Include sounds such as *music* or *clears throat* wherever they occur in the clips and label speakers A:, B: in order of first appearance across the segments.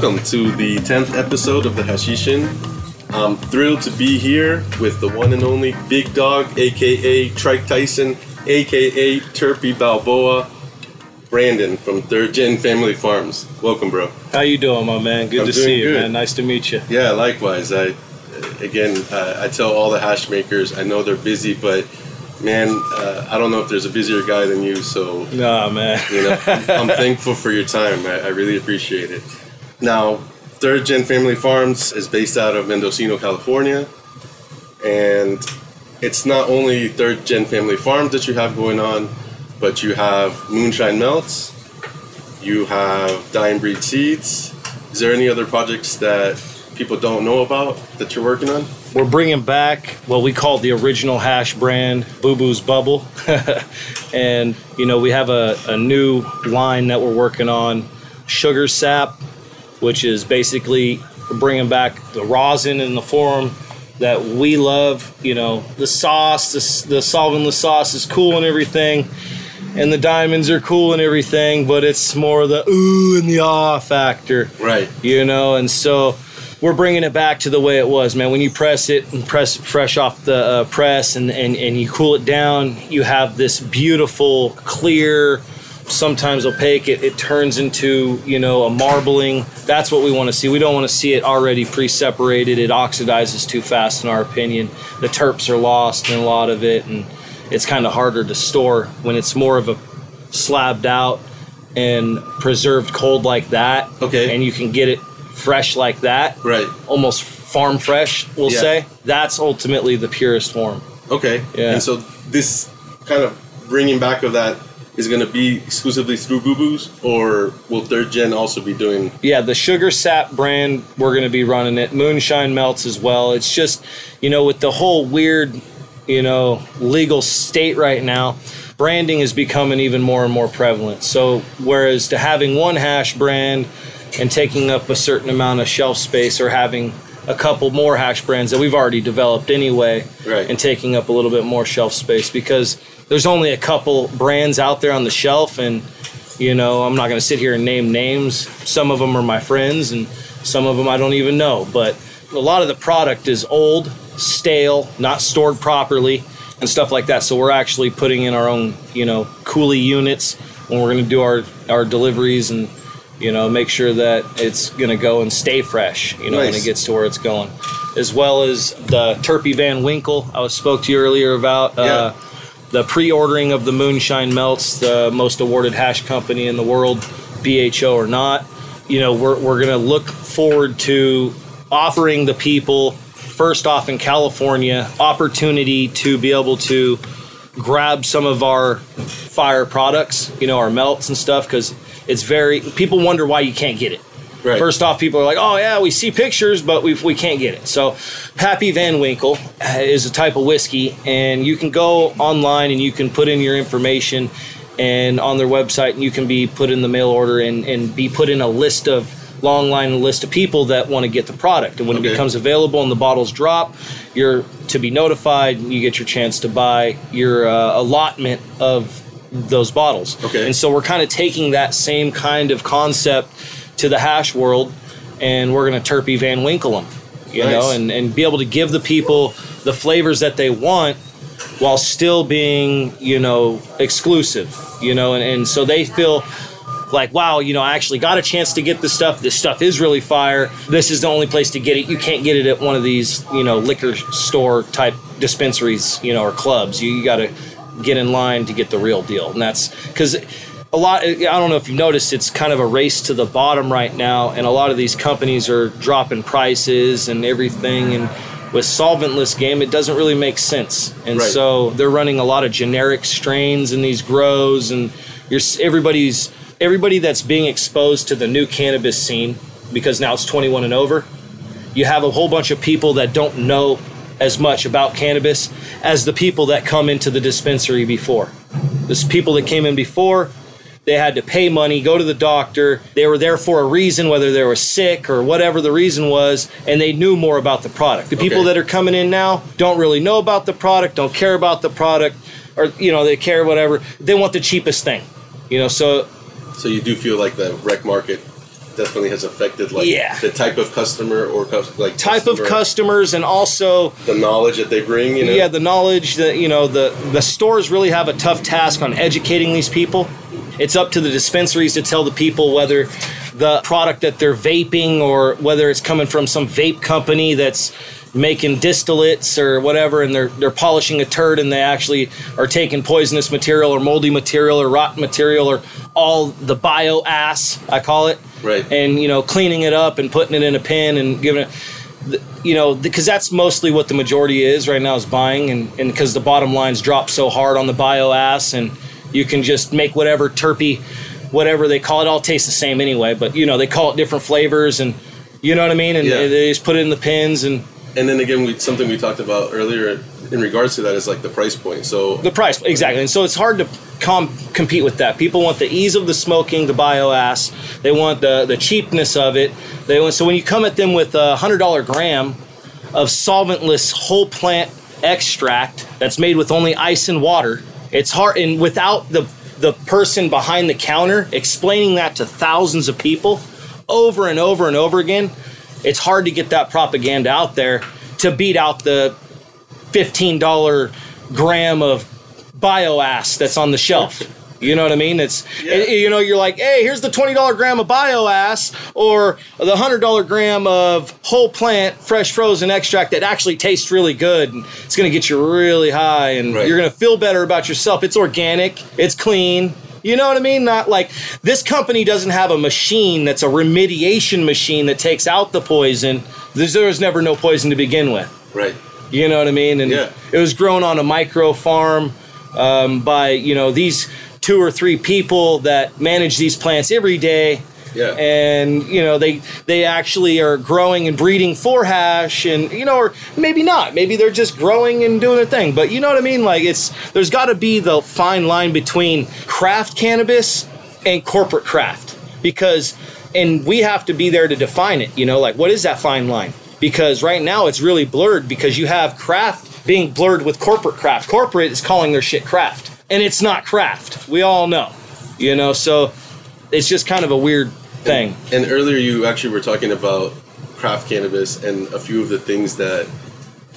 A: Welcome to the 10th episode of the Hashishin. I'm thrilled to be here with the one and only Big Dog, aka Trike Tyson, aka Turpy Balboa, Brandon from Third Gen Family Farms. Welcome, bro.
B: How you doing, my man? Good
A: I'm
B: to see you,
A: good.
B: man. Nice to meet you.
A: Yeah, likewise. I again, uh, I tell all the hash makers, I know they're busy, but man, uh, I don't know if there's a busier guy than you. So
B: Nah, man.
A: you know, *laughs* I'm thankful for your time. I, I really appreciate it. Now, Third Gen Family Farms is based out of Mendocino, California, and it's not only Third Gen Family Farms that you have going on, but you have Moonshine Melts, you have Dying Breed Seeds. Is there any other projects that people don't know about that you're working on?
B: We're bringing back what we call the original hash brand, Boo Boo's Bubble. *laughs* and, you know, we have a, a new line that we're working on, Sugar Sap, which is basically bringing back the rosin in the form that we love. You know, the sauce, the, the solventless sauce is cool and everything. And the diamonds are cool and everything, but it's more the ooh and the ah factor
A: Right.
B: you know and so we're bringing it back to the way it was man when you press it and press it fresh off the uh, press and, and, and you cool it down you have this beautiful clear sometimes opaque it, it turns into you know a marbling that's what we want to see we don't want to see it already pre-separated it oxidizes too fast in our opinion the terps are lost in a lot of it and it's kind of harder to store when it's more of a slabbed out and preserved cold like that
A: Okay.
B: and you can get it fresh like that
A: Right.
B: almost farm fresh we'll
A: Yeah.
B: say that's ultimately the purest form
A: Okay.
B: Yeah.
A: And so this kind of bringing back of that is going to be exclusively through Boo Boos, or will Third Gen also be doing?
B: yeah the sugar sap brand we're going to be running it moonshine melts as well it's just you know with the whole weird you know legal state right now branding is becoming even more and more prevalent so whereas to having one hash brand and taking up a certain amount of shelf space or having a couple more hash brands that we've already developed anyway
A: Right.
B: and taking up a little bit more shelf space because there's only a couple brands out there on the shelf and you know i'm not going to sit here and name names. Some of them are my friends and some of them i don't even know. But a lot of the product is old stale not stored properly and stuff like that. So we're actually putting in our own you know coolie units when we're going to do our our deliveries and you know make sure that it's going to go and stay fresh you know when it gets to where it's going. As well as the turpy van winkle i was spoke to you earlier about uh, the pre-ordering of the moonshine melts the most awarded hash company in the world bho or not you know we're, we're going to look forward to offering the people first off in california opportunity to be able to grab some of our fire products you know our melts and stuff because it's very people wonder why you can't get it
A: Right.
B: First off, people are like, "Oh yeah, we see pictures, but we we can't get it." So, Pappy Van Winkle uh, is a type of whiskey, and you can go online and you can put in your information, and on their website, and you can be put in the mail order and and be put in a list of long line list of people that want to get the product. And when
A: Okay.
B: it becomes available and the bottles drop, you're to be notified. You get your chance to buy your uh, allotment of those bottles.
A: Okay.
B: And so we're kind of taking that same kind of concept to the hash world, and we're going to Turpy Van Winkle them, you
A: Nice.
B: know, and, and be able to give the people the flavors that they want while still being, you know, exclusive, you know, and, and so they feel like, wow, you know, I actually got a chance to get this stuff. This stuff is really fire. This is the only place to get it. You can't get it at one of these, you know, liquor store type dispensaries, you know, or clubs. You, you got to get in line to get the real deal. And that's because a lot, I don't know if you've noticed, it's kind of a race to the bottom right now. And a lot of these companies are dropping prices and everything. And with solventless game, it doesn't really make sense. And
A: Right.
B: so they're running a lot of generic strains in these grows and you're everybody's everybody that's being exposed to the new cannabis scene because now it's 21 and over you have a whole bunch of people that don't know as much about cannabis as the people that come into the dispensary before there's people that came in before they had to pay money go to the doctor. They were there for a reason whether they were sick or whatever the reason was and they knew more about the product. The people
A: Okay.
B: that are coming in now don't really know about the product don't care about the product or you know they care whatever. They want the cheapest thing you know so
A: So you do feel like the rec market definitely has affected like
B: Yeah.
A: the type of customer or like
B: type of customers and also
A: the knowledge that they bring. You know,
B: yeah the knowledge that you know the the stores really have a tough task on educating these people it's up to the dispensaries to tell the people whether the product that they're vaping or whether it's coming from some vape company that's making distillates or whatever and they're they're polishing a turd and they actually are taking poisonous material or moldy material or rotten material or all the bio ass I call it
A: Right.
B: and you know cleaning it up and putting it in a bin and giving it you know because that's mostly what the majority is right now is buying and and because the bottom lines drop so hard on the bio ass and you can just make whatever terpy whatever they call it all tastes the same anyway but you know they call it different flavors and you know what i mean and
A: Yeah.
B: they just put it in the pins and
A: and then again, we, something we talked about earlier in regards to that is like the price point. So
B: the price exactly. And so it's hard to com- compete with that. People want the ease of the smoking the bio ass. They want the the cheapness of it. They want so when you come at them with a hundred dollar gram of solventless whole plant extract that's made with only ice and water it's hard and without the the person behind the counter explaining that to thousands of people over and over and over again it's hard to get that propaganda out there to beat out the $15 gram of bioass that's on the shelf. You know what I mean? It's
A: Yeah.
B: you know you're like, hey, here's the twenty dollar gram of bioass or the hundred dollar gram of whole plant fresh frozen extract that actually tastes really good and it's gonna get you really high and
A: Right.
B: you're gonna feel better about yourself. It's organic, it's clean. You know what I mean? Not like this company doesn't have a machine that's a remediation machine that takes out the poison. There's, there was never no poison to begin with.
A: right,
B: You know what I mean? And
A: Yeah.
B: it was grown on a micro farm um, by you know these two or three people that manage these plants every day.
A: Yeah.
B: And you know they they actually are growing and breeding for hash, and you know, or maybe not. Maybe they're just growing and doing their thing. But you know what I mean? Like it's there's got to be the fine line between craft cannabis and corporate craft because and we have to be there to define it you know like what is that fine line because right now it's really blurred because you have craft being blurred with corporate craft corporate is calling their shit craft and it's not craft we all know you know so it's just kind of a weird thing.
A: And earlier, you actually were talking about craft cannabis and a few of the things that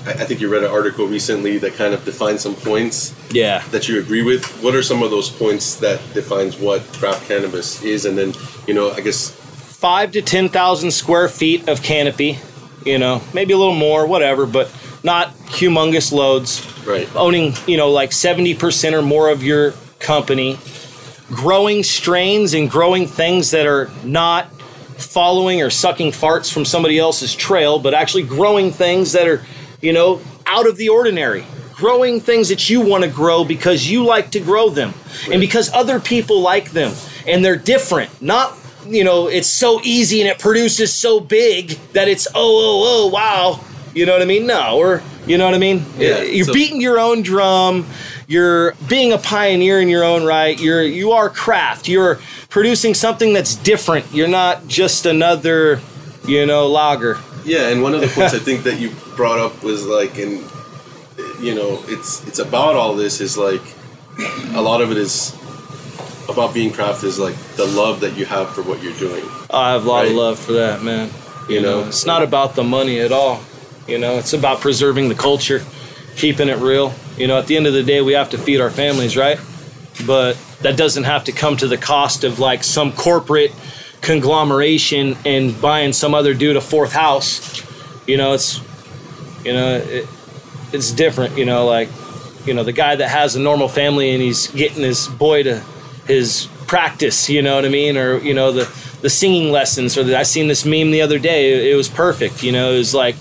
A: I, I think you read an article recently that kind of defines some points
B: yeah.
A: that you agree with. What are some of those points that defines what craft cannabis is? And then, you know, I guess
B: five to ten thousand square feet of canopy you know maybe a little more whatever but not humongous loads.
A: Right,
B: owning you know like 70% or more of your company growing strains and growing things that are not following or sucking farts from somebody else's trail but actually growing things that are you know out of the ordinary. Growing things that you want to grow because you like to grow them and because other people like them. And they're different. Not you know it's so easy and it produces so big that it's oh oh oh wow. You know what i mean? No or you know what i mean?
A: Yeah,
B: you're
A: so-
B: beating your own drum you're being a pioneer in your own right. You're you are craft. You're producing something that's different. You're not just another you know lager.
A: Yeah. And one of the *laughs* points I think that you brought up was like, and you know, it's it's about all this is like a lot of it is about being craft is like the love that you have for what you're doing.
B: i have a lot of love for that man. You,
A: You
B: know,
A: know?
B: it's not about the money at all. You know it's about preserving the culture keeping it real you know at the end of the day we have to feed our families right? But that doesn't have to come to the cost of like some corporate conglomeration and buying some other dude a fourth house. You know it's you know it, it's different you know like you know the guy that has a normal family and he's getting his boy to his practice you know what i mean? Or you know the the singing lessons or i seen this meme the other day. It, it was perfect you know? It was like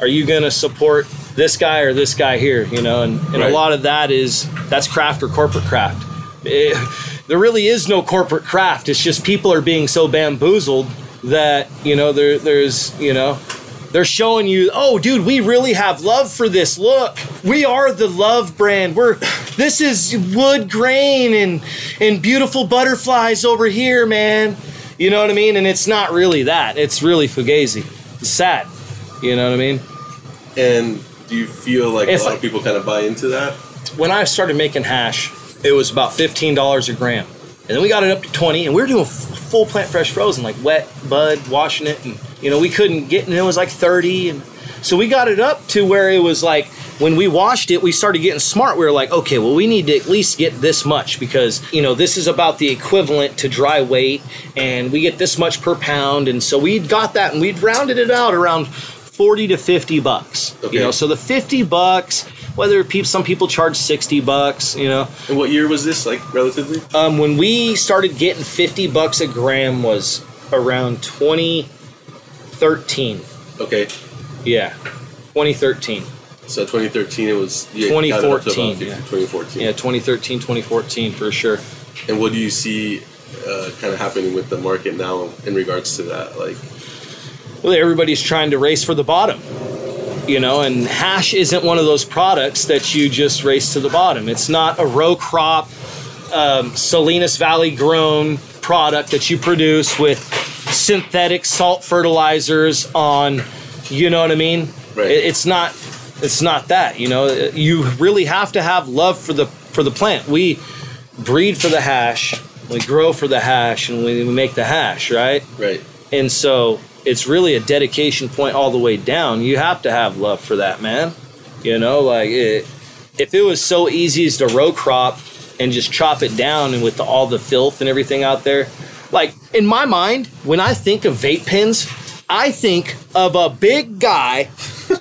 B: are you gonna support this guy or this guy here you know and, and a lot of that is that's craft or corporate craft It- there really is no corporate craft it's just people are being so bamboozled that you know there there's you know they're showing you, oh, dude, we really have love for this. Look, we are the love brand. We're this is wood grain and and beautiful butterflies over here, man. You know what I mean? And it's not really that. It's really fugazi. It's sad. You know what I mean?
A: And do you feel like
B: If
A: a lot
B: I-
A: of people kind of buy into that?
B: When I started making hash, it was about fifteen dollars a gram, and then we got it up to twenty, and we were doing f- full plant fresh frozen, like wet bud, washing it, and you know we couldn't get, and it was like 30, and so we got it up to where it was like when we washed it, we started getting smart. We were like, okay, well we need to at least get this much because you know this is about the equivalent to dry weight, and we get this much per pound, and so we got that, and we'd rounded it out around 40 to 50 bucks.
A: Okay.
B: You know, so the 50 bucks, whether some people charge 60 bucks, you know.
A: And what year was this, like, relatively?
B: Um, when we started getting 50 bucks a gram was around 2013.
A: Okay.
B: Yeah. 2013.
A: So 2013, it was. you got it up to about
B: 2014,
A: 50,
B: yeah.
A: 2014.
B: Yeah, 2013, 2014 for sure.
A: And what do you see uh, kind of happening with the market now in regards to that? Like,
B: everybody's trying to race for the bottom. You know, and hash isn't one of those products that you just race to the bottom. It's not a row crop, um, Salinas Valley grown product that you produce with synthetic salt fertilizers on. You know what I mean?
A: Right.
B: It- it's not. It's not that. You know, you really have to have love for the for the plant. We breed for the hash, we grow for the hash, and we, we make the hash, right?
A: right.
B: And so it's really a dedication point all the way down. You have to have love for that, man. You know, like it, if it was so easy as to row crop and just chop it down and with the, all the filth and everything out there, like in my mind, when I think of vape pens, I think of a big guy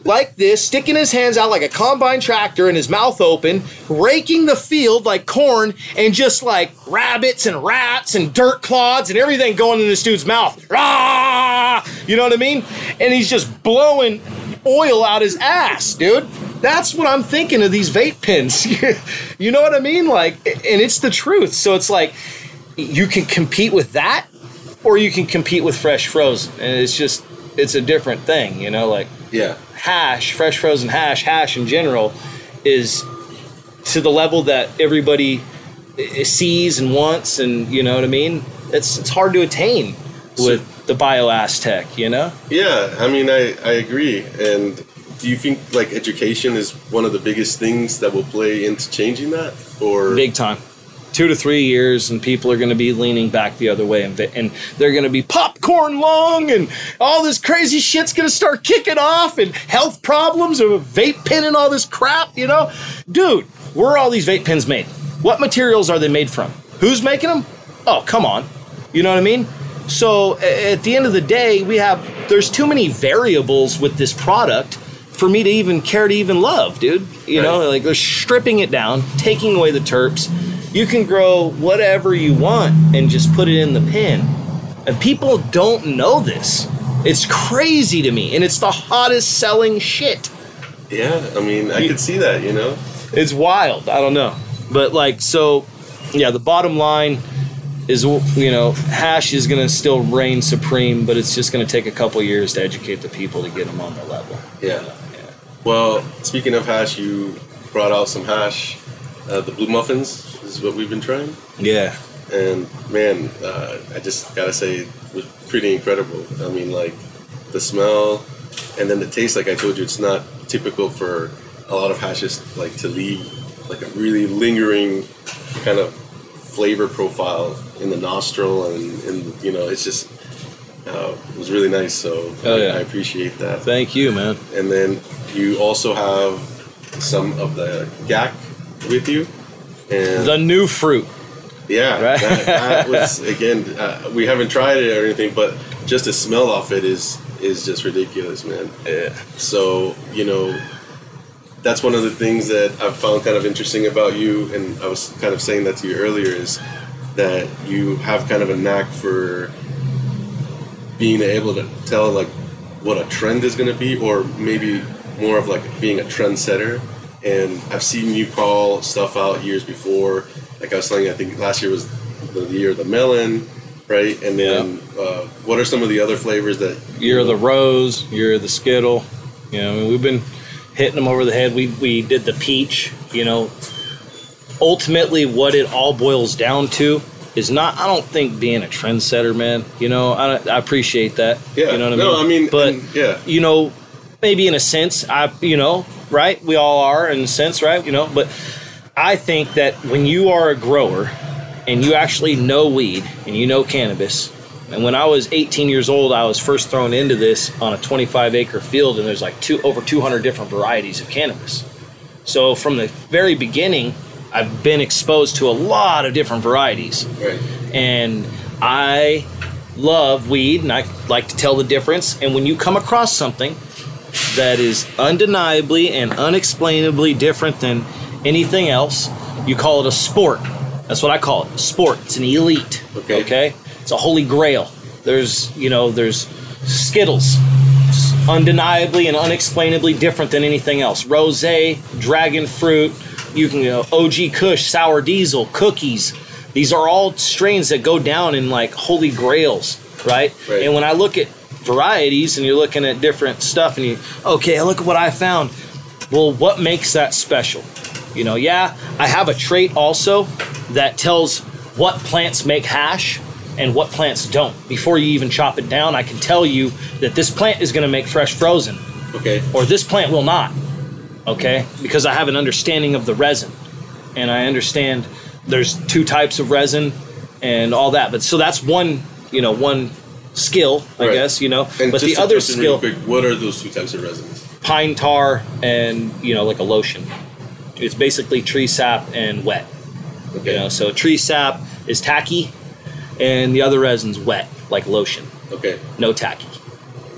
B: like this, sticking his hands out like a combine tractor and his mouth open, raking the field like corn, and just like rabbits and rats and dirt clods and everything going in this dude's mouth. Rah! You know what I mean? And he's just blowing oil out his ass, dude. That's what I'm thinking of these vape pens. *laughs* you know what I mean? Like, and it's the truth. So it's like you can compete with that, or you can compete with fresh frozen, and it's just it's a different thing. You know, like
A: Yeah.
B: hash, fresh frozen hash, hash in general is to the level that everybody sees and wants, and you know what I mean. It's it's hard to attain with the Bio Aztec, you know.
A: Yeah, I mean, I, I agree. And do you think like education is one of the biggest things that will play into changing that, or
B: Big time. Two to three years, and people are going to be leaning back the other way, and, and they're going to be popcorn lung, and all this crazy shit's to start kicking off, and health problems, and vape pen, and all this crap, you know? Dude, where are all these vape pens made? What materials are they made from? Who's making them? Oh, come on. You know what I mean? So at the end of the day, we have, there's too many variables with this product for me to even care to even love, dude. You know, like they're stripping it down, taking away the terps. You can grow whatever you want and just put it in the pen. And people don't know this. It's crazy to me, and it's the hottest selling shit.
A: yeah, I mean, I
B: You-
A: could see that. You know,
B: It's wild. I don't know. But like so yeah, the bottom line is you know, hash is going to still reign supreme, but it's just going to take a couple years to educate the people to get them on the level.
A: Yeah. Well, speaking of hash, you brought out some hash. Uh, the blue muffins is what we've been trying,
B: Yeah.
A: And man, uh, I just gotta say, it was pretty incredible. I mean, like the smell, and then the taste. Like I told you, it's not typical for a lot of hashes like to leave like a really lingering kind of flavor profile in the nostril, and, and you know, it's just. Uh, it was really nice, so
B: Oh,
A: I,
B: yeah.
A: I appreciate that
B: Thank you, man.
A: and then you also have some of the gack with you and
B: The new fruit.
A: Yeah
B: Right.
A: that, that was *laughs* again uh, we haven't tried it or anything but just the smell off it is is just ridiculous man
B: Yeah.
A: so you know that's one of the things that i've found kind of interesting about you and i was kind of saying that to you earlier is that you have kind of a knack for being able to tell like what a trend is going to be or maybe more of like being a trendsetter and i've seen you call stuff out years before like i was telling you i think last year was the year of the melon right and then uh, what are some of the other flavors that
B: You're the rose. You're the skittle. You know, I mean, we've been hitting them over the head. We we did the peach. You know, ultimately, what it all boils down to is not. I don't think being a trendsetter, man. You know, I, I appreciate that.
A: Yeah.
B: You know what I mean? No.
A: I mean,
B: but
A: yeah.
B: you know, maybe in a sense, I you know, right? We all are in a sense, right? You know, but I think that when you are a grower and you actually know weed and you know cannabis, And when I was 18 years old, I was first thrown into this on a 25 acre field, and there's like two over 200 different varieties of cannabis. So from the very beginning, I've been exposed to a lot of different varieties,
A: Right.
B: and I love weed, and I like to tell the difference. And when you come across something that is undeniably and unexplainably different than anything else, you call it a sport. That's what I call it. Sport. It's an elite.
A: Okay.
B: Okay. It's a holy grail. There's, you know, there's Skittles. It's undeniably and unexplainably different than anything else. Rosé, dragon fruit, you can go OG Kush, sour diesel, cookies. These are all strains that go down in like holy grails, right?
A: Right.
B: And when I look at varieties and you're looking at different stuff and you, okay, look at what I found. Well, what makes that special? You know, yeah, I have a trait also that tells what plants make hash and what plants don't. Before you even chop it down, I can tell you that this plant is going to make fresh frozen
A: Okay.
B: or this plant will not. Okay? Because I have an understanding of the resin and I understand there's two types of resin and all that. But so that's one, you know, one skill, I
A: Right.
B: guess, you know.
A: And
B: but the other
A: touch on real
B: skill
A: quick, what are those two types of resins?
B: pine tar and, you know, like a lotion. It's basically tree sap and wet.
A: Okay.
B: You know, so tree sap is tacky and the other resin's wet, like lotion
A: Okay.
B: no tacky.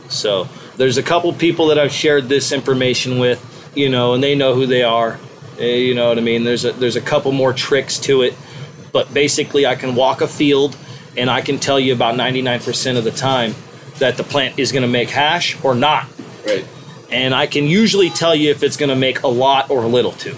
B: So there's a couple people that I've shared this information with, you know, and they know who they are. Eh, You know what I mean? There's a there's a couple more tricks to it, but basically I can walk a field and I can tell you about 99% of the time that the plant is going to make hash or not.
A: Right.
B: And I can usually tell you if it's going to make a lot or a little too.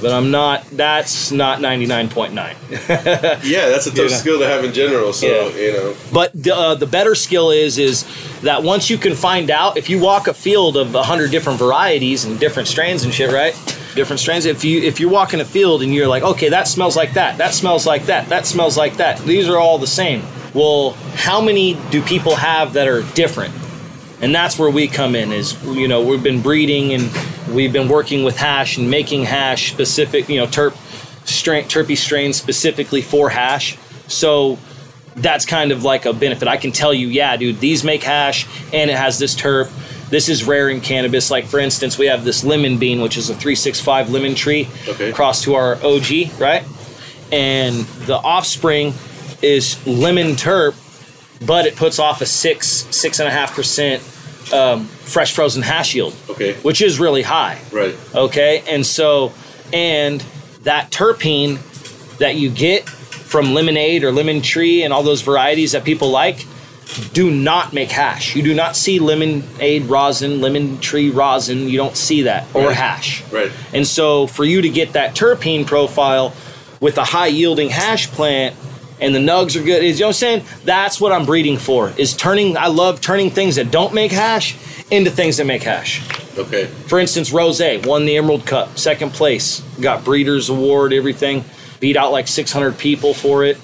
B: But I'm not that's not 99.9. *laughs*
A: Yeah, that's a tough
B: Yeah.
A: skill to have in general. So
B: Yeah.
A: you know.
B: But the, uh, the better skill is is that once you can find out if you walk a field of a hundred different varieties and different strains and shit, right? Different strains. If you if you're walking a field and you're like, okay, that smells like that, that smells like that, that smells like that. These are all the same. Well, how many do people have that are different? And that's where we come in. Is you know we've been breeding and we've been working with hash and making hash specific. You know terp strain terpy strains specifically for hash. So that's kind of like a benefit. I can tell you, yeah, dude, these make hash and it has this terp. This is rare in cannabis. Like for instance, we have this lemon bean, which is a 365 lemon tree,
A: Okay.
B: across to our OG, right? And the offspring is lemon terp, but it puts off a six, six and a half percent um, fresh frozen hash yield,
A: Okay.
B: which is really high.
A: Right.
B: Okay, and so and that terpene that you get from lemonade or lemon tree and all those varieties that people like do not make hash. You do not see lemonade rosin, lemon tree rosin. You don't see that or
A: Right.
B: hash.
A: Right.
B: And so for you to get that terpene profile with a high yielding hash plant and the nugs are good, is you know what I'm saying? That's what I'm breeding for. Is turning I love turning things that don't make hash into things that make hash.
A: Okay.
B: For instance, Rose won the Emerald Cup, second place, got Breeders' Award, everything, beat out like 600 people for it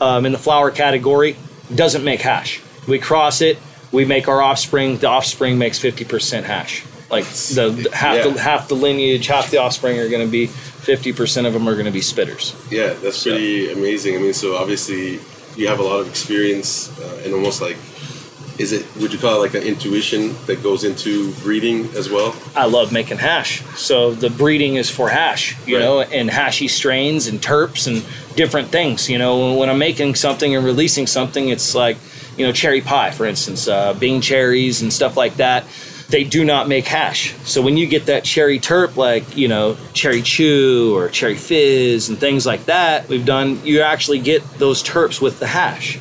B: um, in the flower category. Doesn't make hash. We cross it, we make our offspring. The offspring makes 50% hash. Like the, half
A: Yeah.
B: the half the lineage, half the offspring are going to be 50% of them are going to be spitters.
A: Yeah, that's pretty amazing. I mean, so obviously you have a lot of experience uh, and almost like, is it? Would you call it like an intuition that goes into breeding as well?
B: I love making hash. So the breeding is for hash, you
A: Right.
B: know, and hashy strains and terps and different things. You know, when I'm making something and releasing something, it's like, you know, cherry pie, for instance, uh, Bing cherries and stuff like that. They do not make hash. So when you get that cherry terp, like, you know, cherry chew or cherry fizz and things like that, we've done, you actually get those terps with the hash.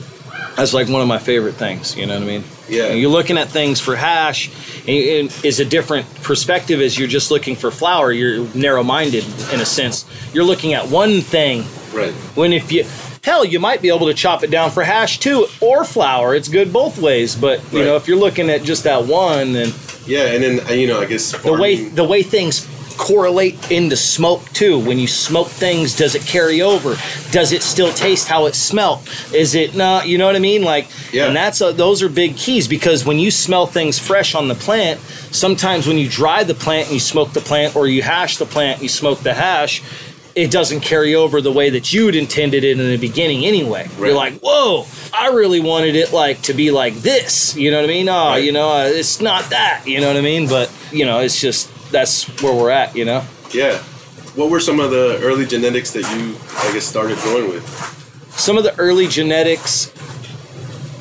B: That's like one of my favorite things. You know what I mean?
A: Yeah.
B: You're looking at things for hash, and and is a different perspective as you're just looking for flower. You're narrow-minded in a sense. You're looking at one thing.
A: Right.
B: When if you hell, you might be able to chop it down for hash too, or flower. It's good both ways. But you
A: Right.
B: know, if you're looking at just that one, then
A: Yeah, and then uh, you know, I guess
B: the way the way things correlate into smoke too. When you smoke things does it carry over? Does it still taste how it smelt? Is it not? You know what i mean? Like
A: Yeah.
B: and that's a, those are big keys because when you smell things fresh on the plant sometimes when you dry the plant and you smoke the plant or you hash the plant and you smoke the hash it doesn't carry over the way that you'd intended it in the beginning anyway.
A: Right.
B: You're like, whoa, I really wanted it like to be like this. You know what I mean? Oh,
A: Right.
B: you know, uh, it's not that. You know what I mean? But you know, it's just that's where we're at. You know.
A: Yeah. What were some of the early genetics that you, I guess, started growing with?
B: some of the early genetics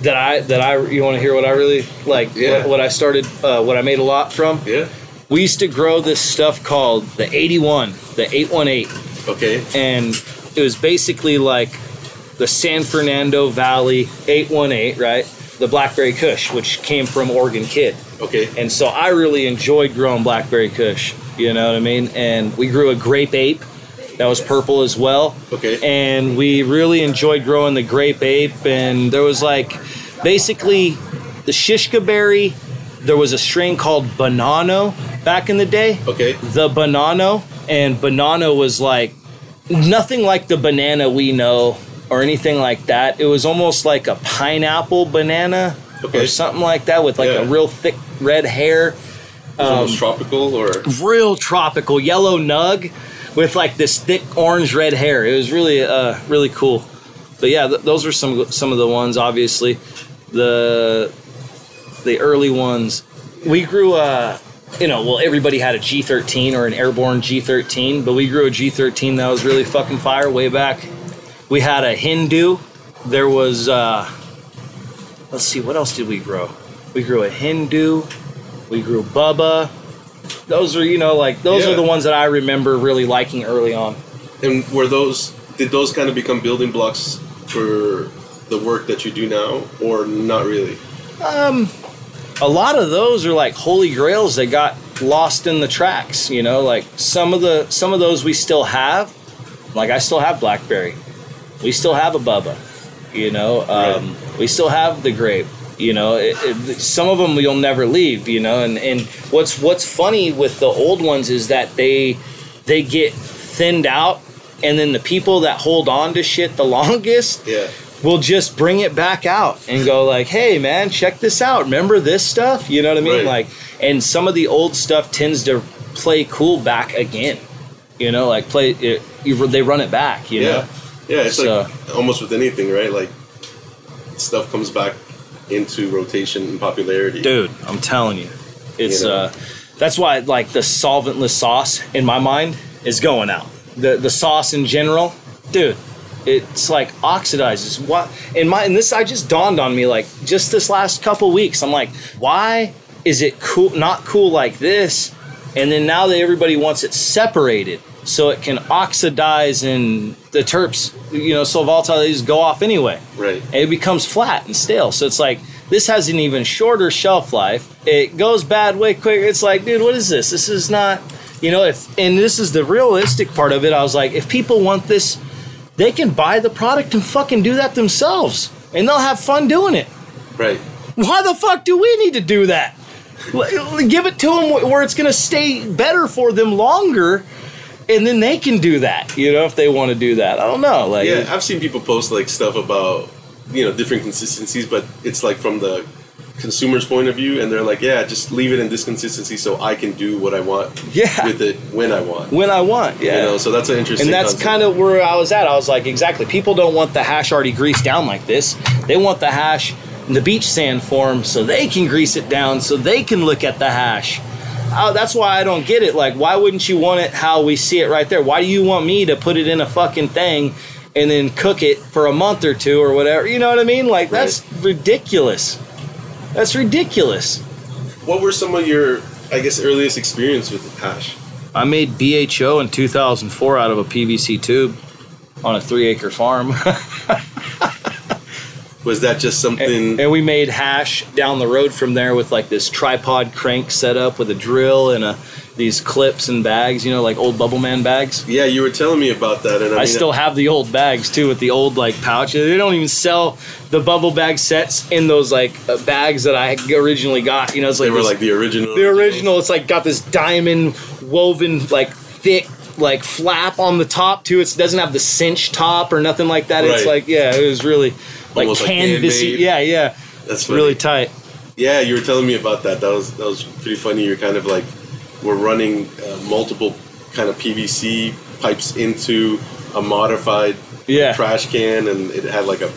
B: that I that I you want to hear what I really like
A: Yeah.
B: what, what I started uh, what I made a lot from
A: Yeah.
B: we used to grow this stuff called the 81 the 818
A: Okay.
B: and it was basically like the San Fernando Valley 818 right the blackberry kush which came from Oregon Kid
A: Okay.
B: and so I really enjoyed growing blackberry kush you know what I mean and we grew a grape ape that was purple as well
A: Okay.
B: and we really enjoyed growing the grape ape and there was like basically the shishka berry there was a strain called banano back in the day
A: Okay.
B: the banano and banana was like nothing like the banana we know or anything like that it was almost like a pineapple banana
A: Okay.
B: or something like that with like
A: Yeah.
B: a real thick red hair
A: almost tropical or
B: real tropical yellow nug with like this thick orange red hair. It was really uh really cool. But yeah, th- those were some some of the ones. Obviously, the the early ones. We grew uh you know well everybody had a G13 or an airborne G13, but we grew a G13 that was really fucking fire way back. We had a Hindu. There was uh let's see what else did we grow? We grew a Hindu. We grew Bubba those are you know like those
A: Yeah.
B: are the ones that I remember really liking early on.
A: and were those did those kind of become building blocks for the work that you do now or not really?
B: A lot of those are like holy grails that got lost in the tracks. You know, like some of the some of those we still have. Like I still have blackberry. We still have a Bubba. You know, um, we still have the grape. You know, it, it, some of them you'll never leave. You know, and and what's what's funny with the old ones is that they they get thinned out, and then the people that hold on to shit the *laughs* longest
A: Yeah.
B: Will just bring it back out and go like, "Hey, man, check this out. Remember this stuff?" You know what I mean?
A: Right.
B: Like, and some of the old stuff tends to play cool back again. You know, like play it. You, they run it back. You
A: Yeah.
B: know.
A: Yeah, it's
B: So-
A: like almost with anything, right? Like stuff comes back into rotation and popularity.
B: dude i'm telling you it's
A: You know?
B: uh that's why like the solventless sauce in my mind is going out the the sauce in general dude it's like oxidizes what in my and this i just dawned on me like just this last couple weeks i'm like why is it cool not cool like this and then now that everybody wants it separated so it can oxidize and the terps you know so volatile they just go off anyway
A: Right.
B: and it becomes flat and stale. So it's like this has an even shorter shelf life. It goes bad way quicker. It's like, dude, what is this? This is not, you know. If and this is the realistic part of it. I was like, if people want this, they can buy the product and fucking do that themselves, and they'll have fun doing it.
A: Right.
B: Why the fuck do we need to do that? Give it to them where it's going to stay better for them longer, and then they can do that. You know, if they want to do that. I don't know. Like,
A: Yeah, I've seen people post like stuff about you know different consistencies, but it's like from the consumer's point of view, and they're like, yeah, just leave it in this consistency so I can do what I want
B: Yeah.
A: with it when I want.
B: when I want. Yeah.
A: You know, so that's an interesting.
B: and that's kind of where I was at. I was like, exactly. People don't want the hash already greased down like this. They want the hash in the beach sand form so they can grease it down so they can look at the hash. Oh, that's why I don't get it. Like, why wouldn't you want it how we see it right there? Why do you want me to put it in a fucking thing and then cook it for a month or two or whatever? You know what I mean? Like, that's ridiculous. That's ridiculous.
A: What were some of your, I guess, earliest experience with the hash?
B: I made BHO in 2004 out of a PVC tube on a three acre farm. *laughs*
A: Was that just something?
B: and we made hash down the road from there with like this tripod crank set up with a drill and a, these clips and bags, you know, like old Bubble Man bags.
A: yeah, you were telling me about that, and I,
B: I
A: mean,
B: still have the old bags too with the old like pouches. They don't even sell the bubble bag sets in those like uh, bags that I originally got. You know, it's like
A: they were
B: this-
A: like the original.
B: the original. It's like got this diamond woven like thick like flap on the top too. It doesn't have the cinch top or nothing like that. It's like yeah, it was really like
A: Almost
B: canvasy.
A: handmade.
B: yeah, yeah,
A: That's funny.
B: really tight.
A: Yeah, you were telling me about that. That was that was pretty funny. You're kind of like we're running uh, multiple kind of PVC pipes into a modified
B: Yeah.
A: trash can, and it had like a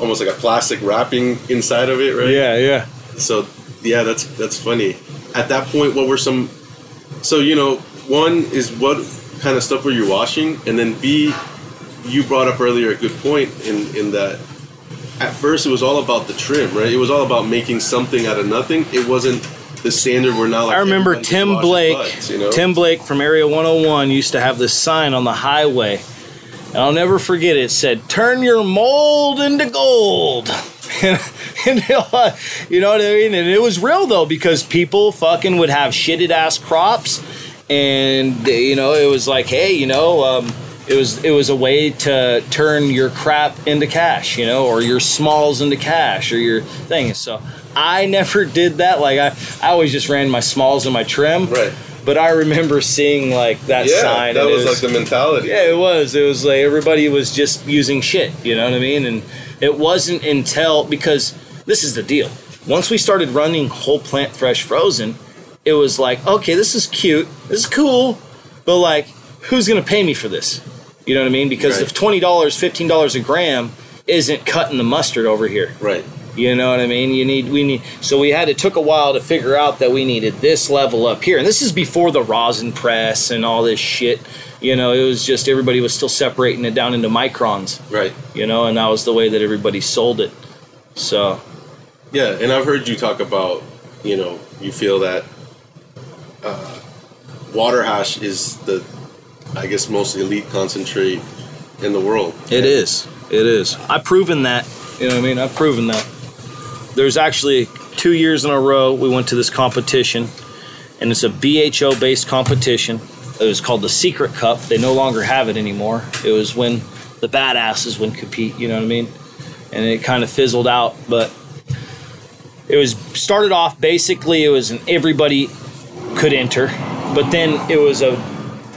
A: almost like a plastic wrapping inside of it, right?
B: Yeah, yeah.
A: So yeah, that's that's funny. At that point, what were some? So you know, one is what kind of stuff were you washing, and then B, you brought up earlier a good point in in that. At first, it was all about the trim, right? It was all about making something out of nothing. It wasn't the standard. We're not. Like
B: I remember Tim Blake.
A: butts, you know?
B: Tim Blake from Area 101 used to have this sign on the highway, and I'll never forget it. It said, "Turn your mold into gold." *laughs* and, you know what I mean? And it was real though because people fucking would have shitted ass crops, and you know it was like, hey, you know. Um, it was it was a way to turn your crap into cash, you know, or your smalls into cash, or your thing. So I *laughs* never did that. Like I, I always just ran my smalls and my trim.
A: Right.
B: But I remember seeing like that
A: yeah,
B: sign.
A: that
B: it
A: was, like the mentality.
B: yeah, it was. It was like everybody was just using shit. You know what I mean? And it wasn't until because this is the deal. Once we started running whole plant fresh frozen, it was like, okay, this is cute, this is cool, but like, who's gonna pay me for this? You know what I mean? Because
A: Right.
B: if twenty dollars, fifteen dollars a gram isn't cutting the mustard over here.
A: Right.
B: You know what I mean? You need we need so we had it took a while to figure out that we needed this level up here. And this is before the rosin press and all this shit. You know, it was just everybody was still separating it down into microns,
A: Right.
B: you know, and that was the way that everybody sold it. So,
A: Yeah, and I've heard you talk about, you know, you feel that uh, water hash is the, I guess, most elite concentrate in the world.
B: It is. It is. I've proven that. You know what I mean? I've proven that. There's actually two years in a row we went to this competition, and it's a BHO based competition. It was called the Secret Cup. They no longer have it anymore. It was when the badasses would compete, you know what I mean? And it kind of fizzled out, but it was started off basically it was an everybody could enter, but then it was a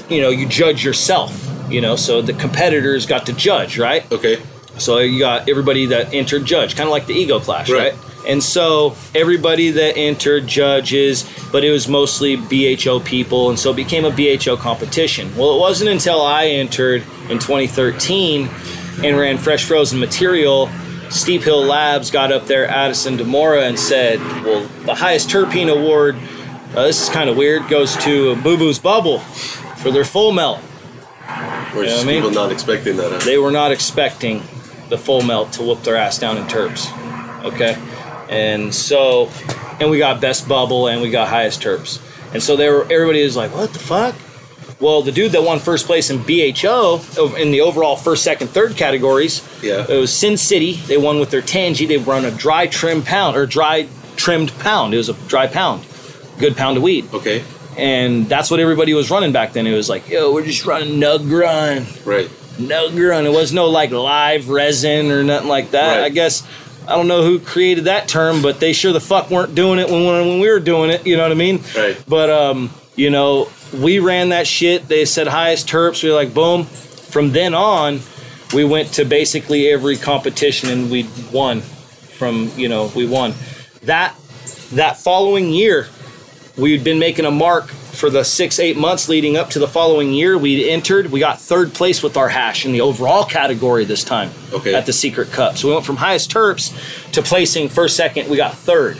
B: you know, you judge yourself, you know, so the competitors got to judge, right?
A: Okay.
B: So you got everybody that entered judge, kind of like the ego clash,
A: Right.
B: right. And so everybody that entered judges, but it was mostly BHO people, and so it became a BHO competition. Well, it wasn't until I entered in 2013 and ran fresh frozen material. Steep Hill Labs got up there, Addison DeMoura, and said, "Well, the highest terpene award. Uh, this is kind of weird. Goes to Boo Boo's Bubble for their full melt.
A: Or
B: Yeah,
A: just
B: I mean-
A: people not expecting that. Huh?
B: They were not expecting the full melt to whoop their ass down in terps. Okay. And so, and we got best bubble and we got highest terps. And so they were, everybody was like, what the fuck? Well, the dude that won first place in BHO in the overall first, second, third categories,
A: Yeah.
B: it was Sin City. They won with their Tangy. They run a dry trim pound or dry trimmed pound. It was a dry pound, good pound of weed.
A: Okay.
B: And that's what everybody was running back then. It was like, yo, we're just running nug run
A: Right.
B: no grunt. It was no like live resin or nothing like that.
A: Right.
B: I guess I don't know who created that term, but they sure the fuck weren't doing it when when we were doing it. You know what I mean?
A: Right.
B: But um, you know, we ran that shit. They said highest terps. We were like, boom. From then on, we went to basically every competition and we won. From you know, we won. That that following year, we'd been making a mark for the six eight months leading up to the following year. We'd entered we got third place with our hash in the overall category this time
A: Okay.
B: at the secret cup. So we went from highest terps to placing first second we got third.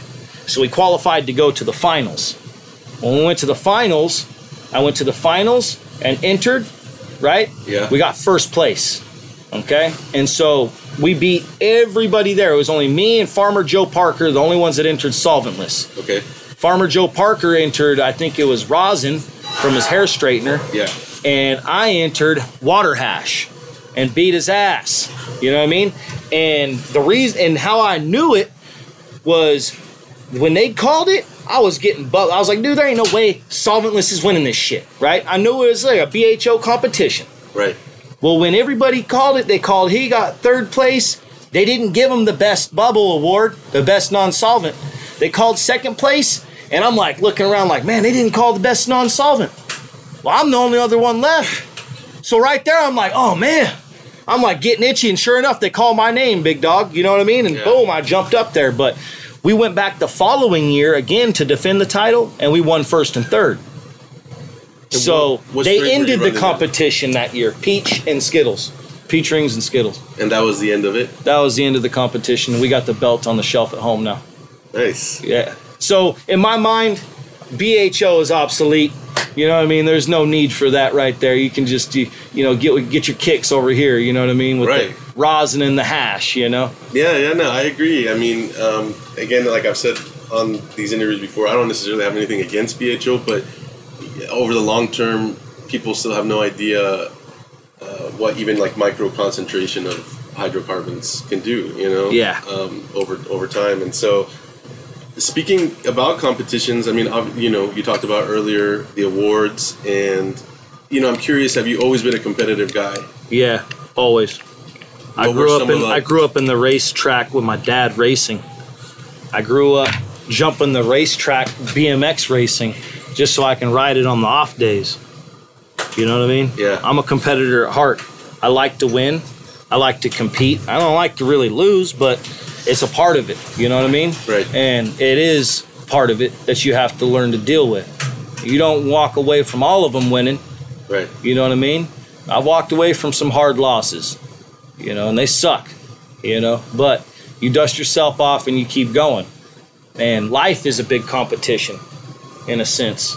B: So we qualified to go to the finals. When we went to the finals i went to the finals and entered right?
A: Yeah.
B: we got first place okay? And so we beat everybody there. It was only me and farmer joe parker the only ones that entered solventless.
A: Okay.
B: Farmer Joe Parker entered, I think it was rosin from his hair straightener,
A: Yeah.
B: and I entered water hash and beat his ass. You know what I mean? And the reason and how I knew it was when they called it, I was getting bugged. I was like, dude, there ain't no way solventless is winning this shit, right? I knew it was like a BHO competition.
A: Right.
B: Well, when everybody called it, they called he got third place. They didn't give him the best bubble award, the best non-solvent. They called second place, and I'm like looking around like, man, they didn't call the best non-solvent. Well, I'm the only other one left. So right there, I'm like, oh man. I'm like getting itchy, and sure enough, they call my name, big dog. You know what I mean? And
A: Yeah.
B: boom, I jumped up there. But we went back the following year again to defend the title, and we won first and third. So
A: what-
B: they
A: strain were you
B: ended the competition that year. Peach and Skittles. Peach rings and Skittles.
A: And that was the end of it.
B: That was the end of the competition. We got the belt on the shelf at home now.
A: Nice.
B: Yeah. So in my mind, BHO is obsolete. You know what I mean? There's no need for that right there. You can just you, you know get get your kicks over here. You know what I mean with
A: Right.
B: the rosin and the hash. You know.
A: Yeah, yeah, no, I agree. I mean, um, again, like I've said on these interviews before, I don't necessarily have anything against BHO, but over the long term, people still have no idea uh, what even like micro concentration of hydrocarbons can do. You know,
B: Yeah.
A: um, over over time, and so. Speaking about competitions, I mean, you know, you talked about earlier the awards, and you know, I'm curious. Have you always been a competitive guy?
B: Yeah. Always. I
A: What were
B: grew up in
A: the-
B: I grew up in the racetrack with my dad racing. I grew up jumping the racetrack BMX racing just so I can ride it on the off days. You know what I mean?
A: Yeah.
B: I'm a competitor at heart. I like to win. I like to compete. I don't like to really lose, but it's a part of it. You know what I mean?
A: Right.
B: And it is part of it that you have to learn to deal with. You don't walk away from all of them winning.
A: Right.
B: You know what I mean? I walked away from some hard losses, you know, and they suck, you know, but you dust yourself off and you keep going. And life is a big competition in a sense,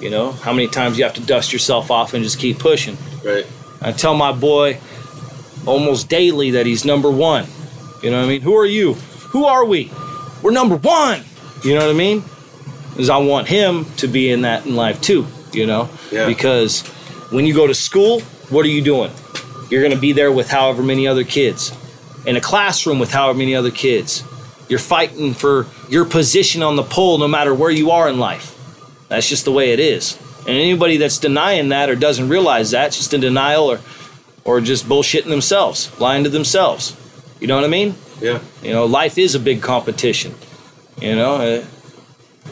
B: you know, how many times you have to dust yourself off and just keep pushing.
A: Right.
B: I tell my boy almost daily that he's number one. You know what I mean? Who are you? Who are we? We're number one. You know what I mean? Because I want him to be in that in life too. You know?
A: Yeah.
B: Because when you go to school, what are you doing? You're going to be there with however many other kids, in a classroom with however many other kids. You're fighting for your position on the pole no matter where you are in life. That's just the way it is. And anybody that's denying that or doesn't realize that, it's just in denial or, or just bullshitting themselves, lying to themselves. You know what I mean?
A: Yeah.
B: You know, life is a big competition. You know, uh,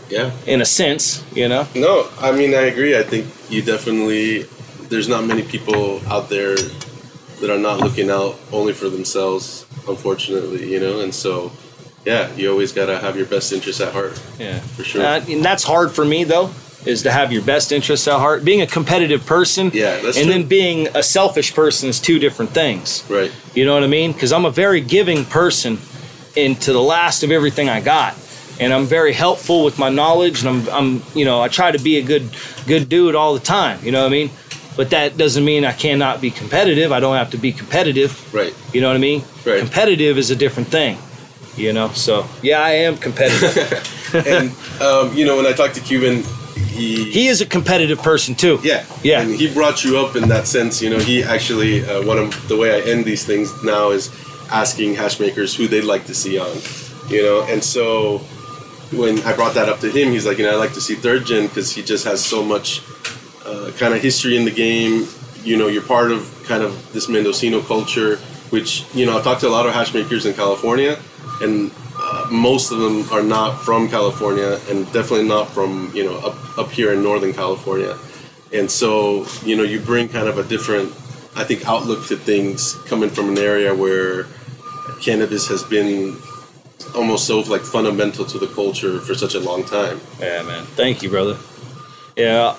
A: Yeah.
B: in a sense. You know.
A: No, I mean I agree. I think you definitely there's not many people out there that are not looking out only for themselves, unfortunately, you know, and so yeah, you always gotta have your best interests at heart.
B: Yeah,
A: For sure.
B: Uh, and that's hard for me though, is to have your best interests at heart. Being a competitive person,
A: Yeah,
B: and
A: true.
B: then being a selfish person is two different things.
A: Right.
B: You know what I mean? Because I'm a very giving person into the last of everything I got. And I'm very helpful with my knowledge and I'm, I'm you know, I try to be a good good dude all the time, you know what I mean? But that doesn't mean I cannot be competitive. I don't have to be competitive.
A: Right.
B: You know what I mean?
A: Right.
B: Competitive is a different thing. You know, so yeah, I am competitive. *laughs*
A: and um, you know, when I talk to Cuban, he
B: he is a competitive person too.
A: Yeah,
B: Yeah.
A: And he brought you up in that sense. You know, he actually uh, one of the way I end these things now is asking hash makers who they'd like to see on. You know, and so when I brought that up to him, he's like, you know, I like to see third gen because he just has so much uh, kind of history in the game. You know, you're part of kind of this Mendocino culture, which you know I've talked to a lot of hash makers in California, and most of them are not from California, and definitely not from you know up up here in Northern California. And so you know you bring kind of a different, I think, outlook to things coming from an area where cannabis has been almost so like fundamental to the culture for such a long time.
B: Yeah, man. Thank you, brother. Yeah,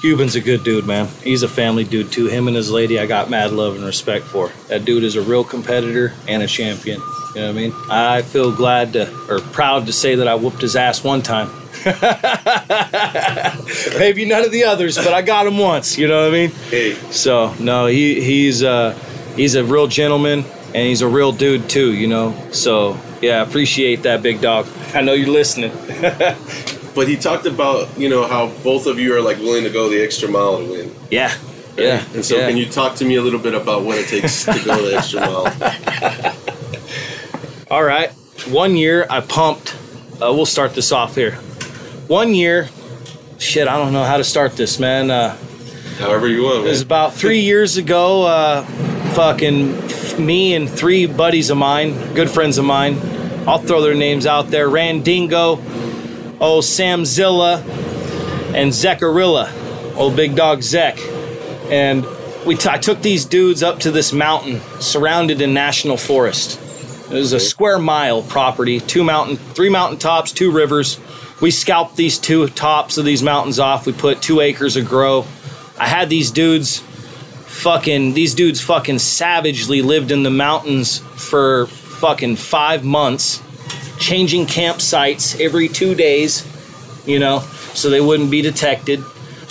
B: Cuban's a good dude, man. He's a family dude too. Him and his lady, I got mad love and respect for. That dude is a real competitor and a champion. You know what I mean? I feel glad to, or proud to say that I whooped his ass one time. *laughs* Maybe none of the others, but I got him once. You know what I mean?
A: Hey,
B: So no, he he's uh he's a real gentleman and he's a real dude too, you know. So yeah, appreciate that big dog. I know you're listening. *laughs*
A: but he talked about you know how both of you are like willing to go the extra mile to win.
B: Yeah. Yeah.
A: And so,
B: yeah.
A: can you talk to me a little bit about what it takes to go the extra mile? *laughs*
B: All right. One year I pumped. Uh, we'll start this off here. One year, shit, I don't know how to start this, man. Uh,
A: However you want.
B: It was about three years ago. Uh, fucking me and three buddies of mine, good friends of mine. I'll throw their names out there: Randingo, oh Sam Zilla, and Zekarilla, old big dog Zek. And we t- I took these dudes up to this mountain, surrounded in national forest. It was a square mile property, two mountain, three mountain tops, two rivers. We scalped these two tops of these mountains off. We put two acres of grow I had these dudes fucking these dudes fucking savagely lived in the mountains for fucking 5 months changing campsites every 2 days, you know, so they wouldn't be detected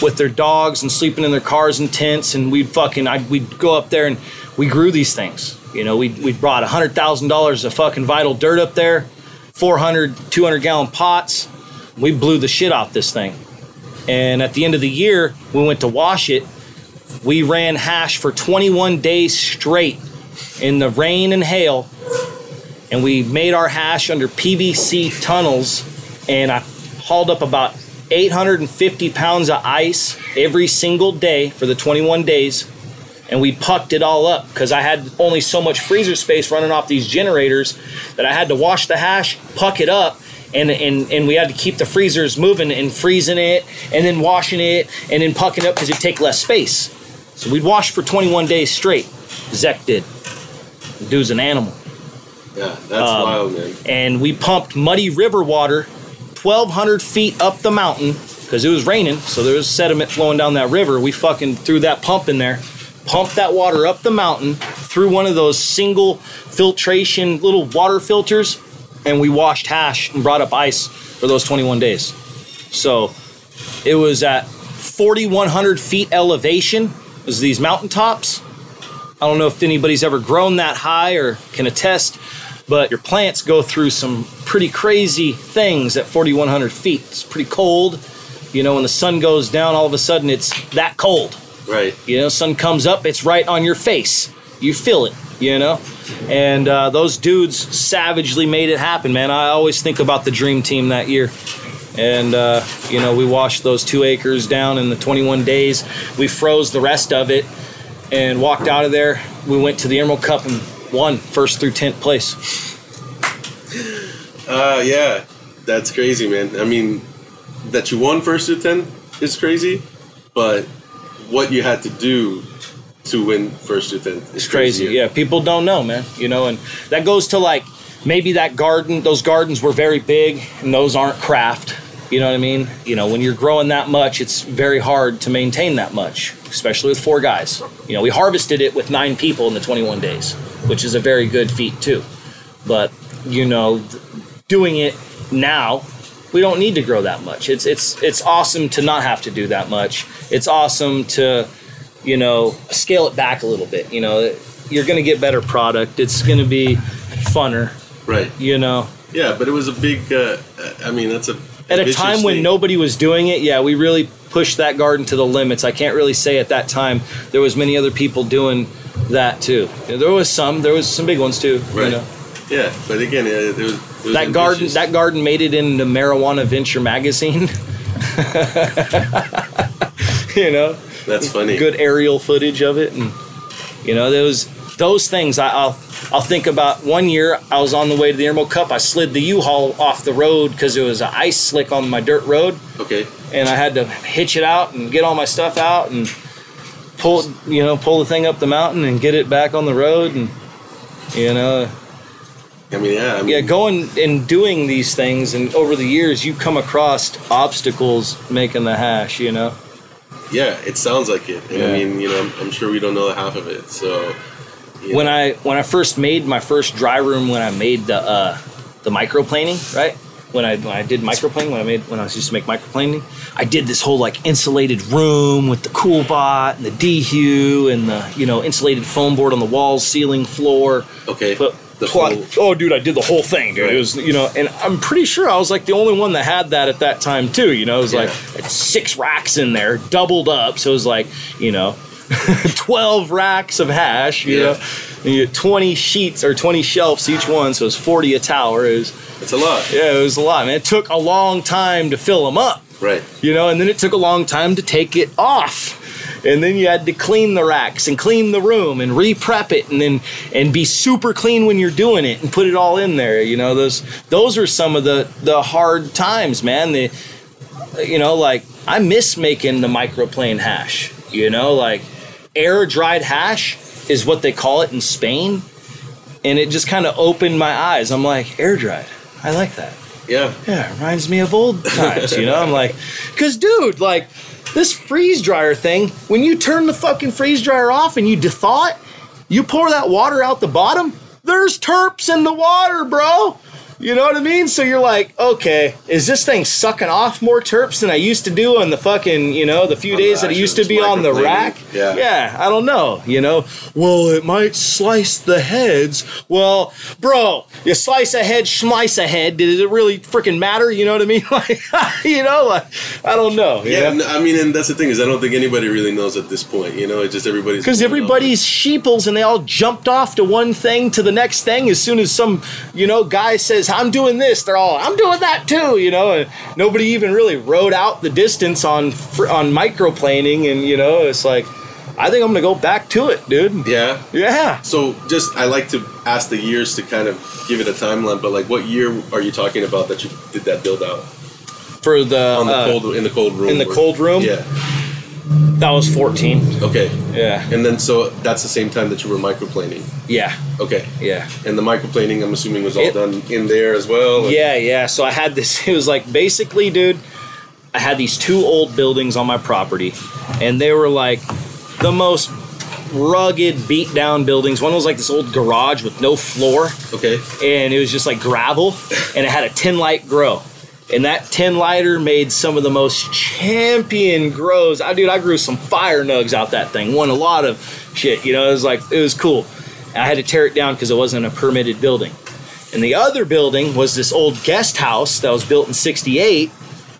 B: with their dogs and sleeping in their cars and tents and we'd fucking I'd, we'd go up there and we grew these things. You know, we we brought $100,000 of fucking vital dirt up there, 400 200 gallon pots. We blew the shit off this thing. And at the end of the year, we went to wash it. We ran hash for 21 days straight in the rain and hail. And we made our hash under PVC tunnels. And I hauled up about 850 pounds of ice every single day for the 21 days. And we pucked it all up because I had only so much freezer space running off these generators that I had to wash the hash, puck it up, and, and, and we had to keep the freezers moving and freezing it and then washing it and then pucking up because it'd take less space. So we'd wash for 21 days straight. Zek did. The dude's an animal.
A: Yeah, that's
B: Um,
A: wild, man.
B: And we pumped muddy river water 1,200 feet up the mountain because it was raining, so there was sediment flowing down that river. We fucking threw that pump in there, pumped that water up the mountain through one of those single filtration little water filters, and we washed hash and brought up ice for those 21 days. So it was at 4,100 feet elevation, was these mountaintops. I don't know if anybody's ever grown that high or can attest, but your plants go through some pretty crazy things at 4,100 feet. It's pretty cold. You know, when the sun goes down, all of a sudden it's that cold.
A: Right.
B: You know, sun comes up, it's right on your face. You feel it, you know? And uh, those dudes savagely made it happen, man. I always think about the dream team that year. And, uh, you know, we washed those two acres down in the 21 days. We froze the rest of it and walked out of there. We went to the Emerald Cup and won first through 10th place.
A: Uh, yeah, that's crazy, man. I mean, that you won first to ten is crazy, but what you had to do to win first to 10th is
B: It's crazy. Yeah, people don't know, man. You know, and that goes to like maybe that garden, those gardens were very big and those aren't craft. You know what I mean? You know, when you're growing that much, it's very hard to maintain that much, especially with four guys. You know, we harvested it with nine people in the 21 days, which is a very good feat too. But, you know, doing it now, we don't need to grow that much. It's it's it's awesome to not have to do that much. It's awesome to you know, scale it back a little bit. You know, you're going to get better product. It's going to be funner.
A: Right.
B: You know,
A: Yeah, but it was a big. Uh, I mean, that's a
B: at a time when nobody was doing it, yeah, we really pushed that garden to the limits. I can't really say at that time there was many other people doing that too. You know, there was some. There was some big ones too.
A: Right.
B: You know,
A: Yeah, but again, it, it was, it was
B: that garden. That garden made it in the Marijuana Venture magazine. *laughs* you know.
A: That's funny.
B: good aerial footage of it, and you know those those things. I, I'll I'll think about one year I was on the way to the Emerald Cup. I slid the U-Haul off the road because it was an ice slick on my dirt road,
A: Okay.
B: and I had to hitch it out and get all my stuff out and pull you know pull the thing up the mountain and get it back on the road and you know
A: I mean, yeah. I mean,
B: yeah going and doing these things and over the years you come across obstacles making the hash you know
A: yeah. It sounds like it, and
B: Yeah.
A: I mean, you know, I'm, I'm sure we don't know the half of it. So.
B: when
A: know,
B: I when I first made my first dry room when I made the uh, the microplaning right when I when I did microplaning when I made when I was used to make microplaning I did this whole like insulated room with the CoolBot and the dehue and the you know insulated foam board on the walls ceiling floor
A: Okay.
B: but
A: the
B: plot- oh dude I did the whole thing dude
A: Right.
B: it was you know and I'm pretty sure I was like the only one that had that at that time too you know it was like
A: Yeah.
B: had six racks in there doubled up so it was like you know *laughs* 12 racks of hash you
A: Yeah.
B: know you had 20 sheets or 20 shelves each one so it was 40 a tower it was
A: it's a lot.
B: yeah it was a lot man it took a long time to fill them up
A: Right.
B: you know, and then it took a long time to take it off. And then you had to clean the racks and clean the room and re-prep it and then and be super clean when you're doing it and put it all in there. You know, those those are some of the the hard times, man. The you know, like I miss making the microplane hash. You know, like air dried hash is what they call it in Spain. And it just kind of opened my eyes. I'm like, air dried. I like that
A: Yeah.
B: yeah, it reminds me of old times, you know? I'm like, *laughs* because, dude, like, this freeze dryer thing, when you turn the fucking freeze dryer off and you thaw it, you pour that water out the bottom, there's terps in the water, bro. You know what I mean? So you're like, okay, is this thing sucking off more terps than I used to do on the fucking, you know, the few
A: On the
B: days that it used to be on the rack?
A: Yeah.
B: Yeah, I don't know, you know. Well, it might slice the heads. Well, bro, you slice a head, slice a head. Did it really freaking matter? You know what I mean? *laughs* Like, you know, like, I don't know.
A: Yeah,
B: know?
A: I mean, and that's the thing is, I don't think anybody really knows at this point. You know, it's just everybody's
B: Because everybody's sheeples and they all jumped off to one thing to the next thing as soon as some, you know, guy says, I'm doing this, they're all, I'm doing that too, you know, and nobody even really rode out the distance on on microplaning and, you know, it's like, I think I'm gonna go back to it, dude.
A: Yeah.
B: Yeah.
A: So, just I like to ask the years to kind of give it a timeline. But like, what year are you talking about that you did that build out
B: For the,
A: on the
B: uh,
A: cold in the cold room?
B: in the
A: where-
B: cold room?
A: Yeah.
B: That was 14.
A: Okay.
B: Yeah.
A: And then so that's the same time that you were microplaning.
B: Yeah.
A: Okay.
B: Yeah.
A: And the microplaning, I'm assuming, was all
B: It-
A: done in there as well.
B: Yeah, yeah. So I had this. *laughs* It was like basically, dude. I had these two old buildings on my property, and they were like the most rugged, beat down buildings. One was like this old garage with no floor,
A: Okay.
B: and it was just like gravel, and it had a tin light grow. And that tin lighter made some of the most champion grows. I dude, I grew some fire nugs out that thing. Won a lot of shit. You know, it was like it was cool. I had to tear it down because it wasn't a permitted building. And the other building was this old guest house that was built in 68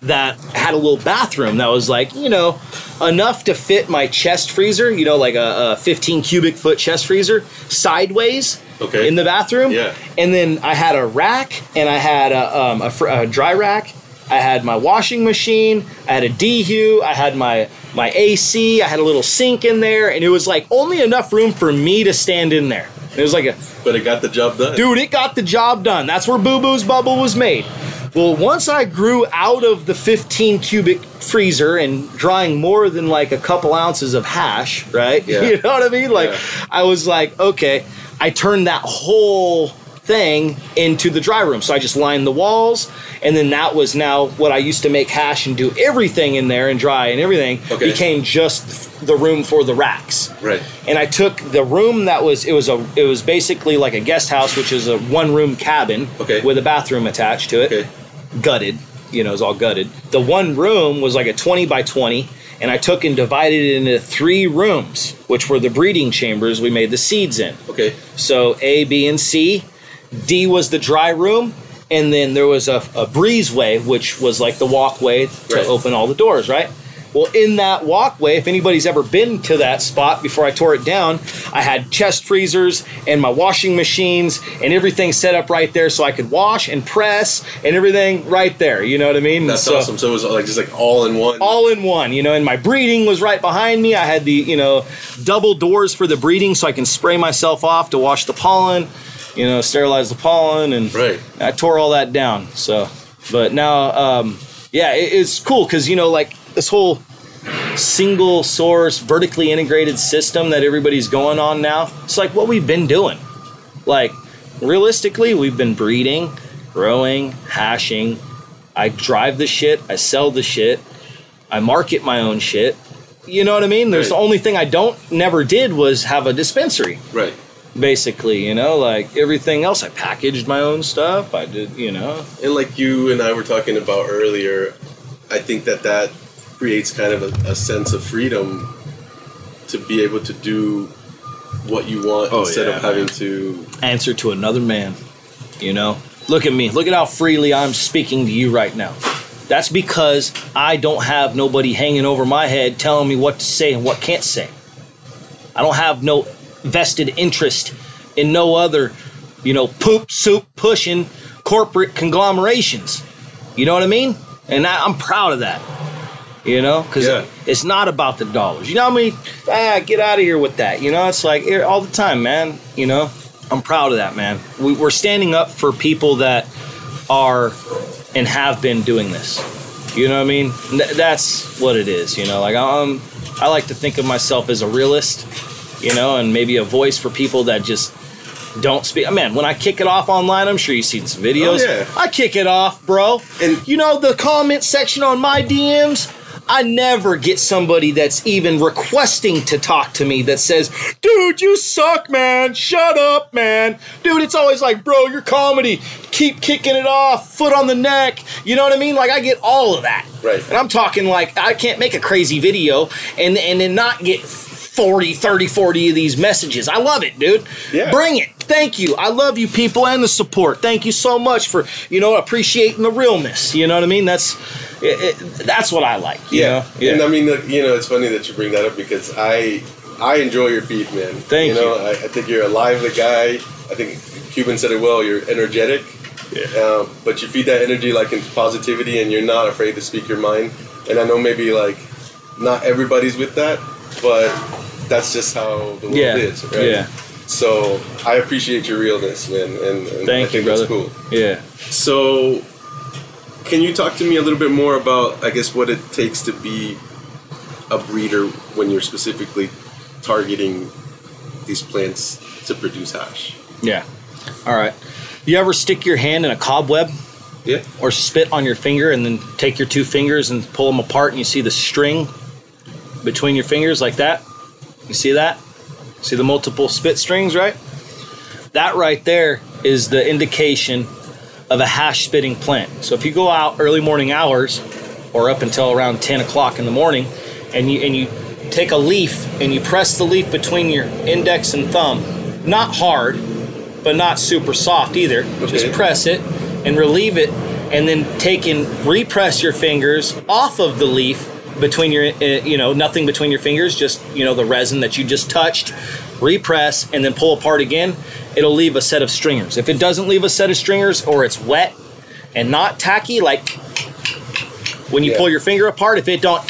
B: that had a little bathroom that was like, you know, enough to fit my chest freezer, you know, like a, a 15 cubic foot chest freezer sideways
A: Okay.
B: in the bathroom.
A: Yeah.
B: And then I had a rack and I had a, um, a, fr- a dry rack. I had my washing machine. I had a DHU. I had my my AC. I had a little sink in there, and it was like only enough room for me to stand in there. It was like a
A: But it got the job done.
B: dude, it got the job done. That's where Boo Boo's bubble was made. Well, once I grew out of the 15 cubic freezer and drying more than like a couple ounces of hash, right? *laughs*
A: Yeah.
B: You know what I mean? Like,
A: Yeah.
B: I was like, okay, I turned that whole thing into the dry room. So I just lined the walls, and then that was now what I used to make hash and do everything in there and dry and everything
A: Okay.
B: became just the room for the racks
A: Right.
B: and I took the room that was it was a it was basically like a guest house, which is a one room cabin
A: Okay.
B: with a bathroom attached to it,
A: Okay.
B: gutted. You know, it's all gutted. The one room was like a twenty by twenty, and I took and divided it into three rooms, which were the breeding chambers we made the seeds in.
A: Okay.
B: So A, B, and C. D was the dry room, and then there was a, a breezeway, which was like the walkway to
A: Right.
B: open all the doors, right? Well, in that walkway, if anybody's ever been to that spot before I tore it down, I had chest freezers and my washing machines and everything set up right there so I could wash and press and everything right there. You know what I mean?
A: That's
B: So-
A: awesome. So it was like just like all in one.
B: all in one, you know, and my breeding was right behind me. I had the, you know, double doors for the breeding so I can spray myself off to wash the pollen, you know, sterilize the pollen and
A: Right.
B: I tore all that down. So, but now um yeah, it, it's cool cuz you know like this whole single source vertically integrated system that everybody's going on now. It's like what we've been doing. Like realistically, we've been breeding, growing, hashing. I drive the shit, I sell the shit, I market my own shit. You know what I mean? There's
A: Right.
B: the only thing I don't never did was have a dispensary,
A: Right.
B: Basically, you know, like everything else I packaged my own stuff. I did, you know.
A: And like you and I were talking about earlier, I think that that creates kind of a, a sense of freedom to be able to do what you want
B: Oh,
A: instead
B: yeah,
A: of having
B: man.
A: to.
B: answer to another man. You know, look at me. Look at how freely I'm speaking to you right now. That's because I don't have nobody hanging over my head telling me what to say and what can't say. I don't have no vested interest in no other, you know, poop soup pushing corporate conglomerations. You know what I mean? And I, I'm proud of that. You know, because
A: Yeah.
B: it's not about the dollars. You know how many? Ah, get out of here with that. You know, it's like eh, all the time, man. You know, I'm proud of that, man. We, we're standing up for people that are and have been doing this. You know what I mean? Th- that's what it is. You know, like um, I like to think of myself as a realist. You know, and maybe a voice for people that just don't speak. Uh, man, when I kick it off online, I'm sure you've seen some videos.
A: Oh, yeah.
B: I kick it off, bro.
A: And-
B: you know the comment section on my DMs. I never get somebody that's even requesting to talk to me that says, dude, you suck, man. Shut up, man. Dude, it's always like, bro, your comedy. Keep kicking it off, foot on the neck. You know what I mean? Like, I get all of that.
A: Right.
B: And I'm talking like, I can't make a crazy video and, and then not get 40, 30, 40 of these messages. I love it, dude.
A: Yeah.
B: Bring it. Thank you. I love you people and the support. Thank you so much for, you know, appreciating the realness. You know what I mean? That's it, it, that's what I like.
A: Yeah.
B: know?
A: And I mean, you know, it's funny that you bring that up because I I enjoy your feed, man.
B: Thank
A: you. Know,
B: you.
A: I, I think you're a lively guy. I think Cuban said it well. You're energetic.
B: Yeah.
A: Um, but you feed that energy like into positivity, and you're not afraid to speak your mind. And I know maybe like not everybody's with that, but that's just how the world
B: Yeah.
A: is, right?
B: Yeah.
A: So I appreciate your realness, man, and, and I
B: Thank you, brother.
A: that's cool.
B: Yeah.
A: So, can you talk to me a little bit more about, I guess, what it takes to be a breeder when you're specifically targeting these plants to produce hash?
B: Yeah. All right. You ever stick your hand in a cobweb
A: Yeah.
B: or spit on your finger and then take your two fingers and pull them apart and you see the string between your fingers like that? You see that? See the multiple spit strings, right? That right there is the indication of a hash spitting plant. So if you go out early morning hours or up until around 10 o'clock in the morning and you and you take a leaf and you press the leaf between your index and thumb, not hard, but not super soft either. Just press it and relieve it and then take and repress your fingers off of the leaf between your uh, you know nothing between your fingers just you know the resin that you just touched repress and then pull apart again it'll leave a set of stringers if it doesn't leave a set of stringers or it's wet and not tacky like when you
A: Yeah.
B: pull your finger apart if it don't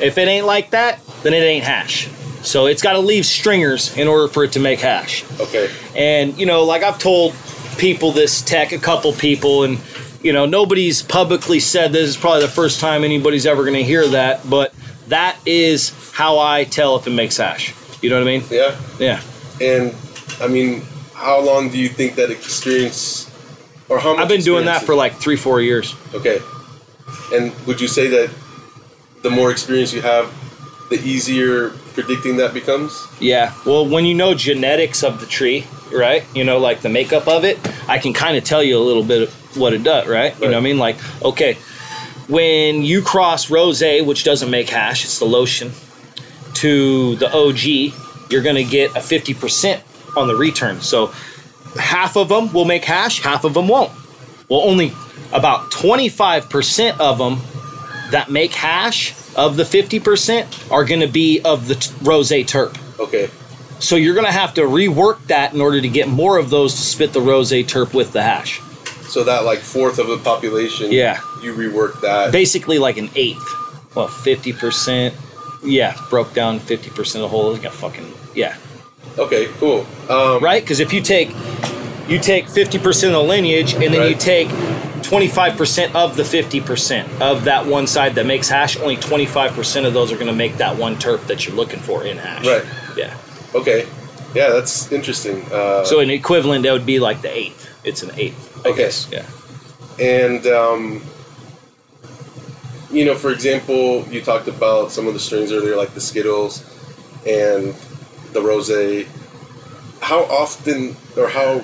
B: if it ain't like that then it ain't hash so it's got to leave stringers in order for it to make hash
A: Okay.
B: and you know, like I've told people this tech, a couple people, and you know, nobody's publicly said this is probably the first time anybody's ever going to hear that, but that is how I tell if it makes hash. You know what I mean?
A: Yeah.
B: Yeah.
A: And I mean, how long do you think that experience, or how much?
B: I've been doing that for like three, four years.
A: Okay. And would you say that the more experience you have, the easier predicting that becomes?
B: Yeah. Well, when you know genetics of the tree, right? You know, like the makeup of it, I can kind of tell you a little bit of what it does, right? You know what I mean? Like, okay, when you cross rose, which doesn't make hash, it's the lotion, to the OG, you're going to get a 50% on the return. So half of them will make hash, half of them won't. Well, only about 25% of them that make hash of the 50% are going to be of the t- rose terp.
A: Okay.
B: So you're going to have to rework that in order to get more of those to spit the rose terp with the hash.
A: So that like fourth of the population,
B: Yeah.
A: you rework that.
B: Basically, like an eighth. Well, 50%. Yeah, broke down 50% of the whole. Got fucking yeah,
A: Okay, cool. Um,
B: right? Because if you take you take 50% of the lineage and then you take 25% of the 50% of that one side that makes hash, only 25% of those are going to make that one terp that you're looking for in hash.
A: Right.
B: Yeah.
A: Okay. Yeah, that's interesting. Uh,
B: So an equivalent that would be like the eighth. It's an eighth. I
A: Okay.
B: guess. Yeah.
A: and um, you know, for example, you talked about some of the strings earlier, like the Zkittles and the Rose. How often, or how,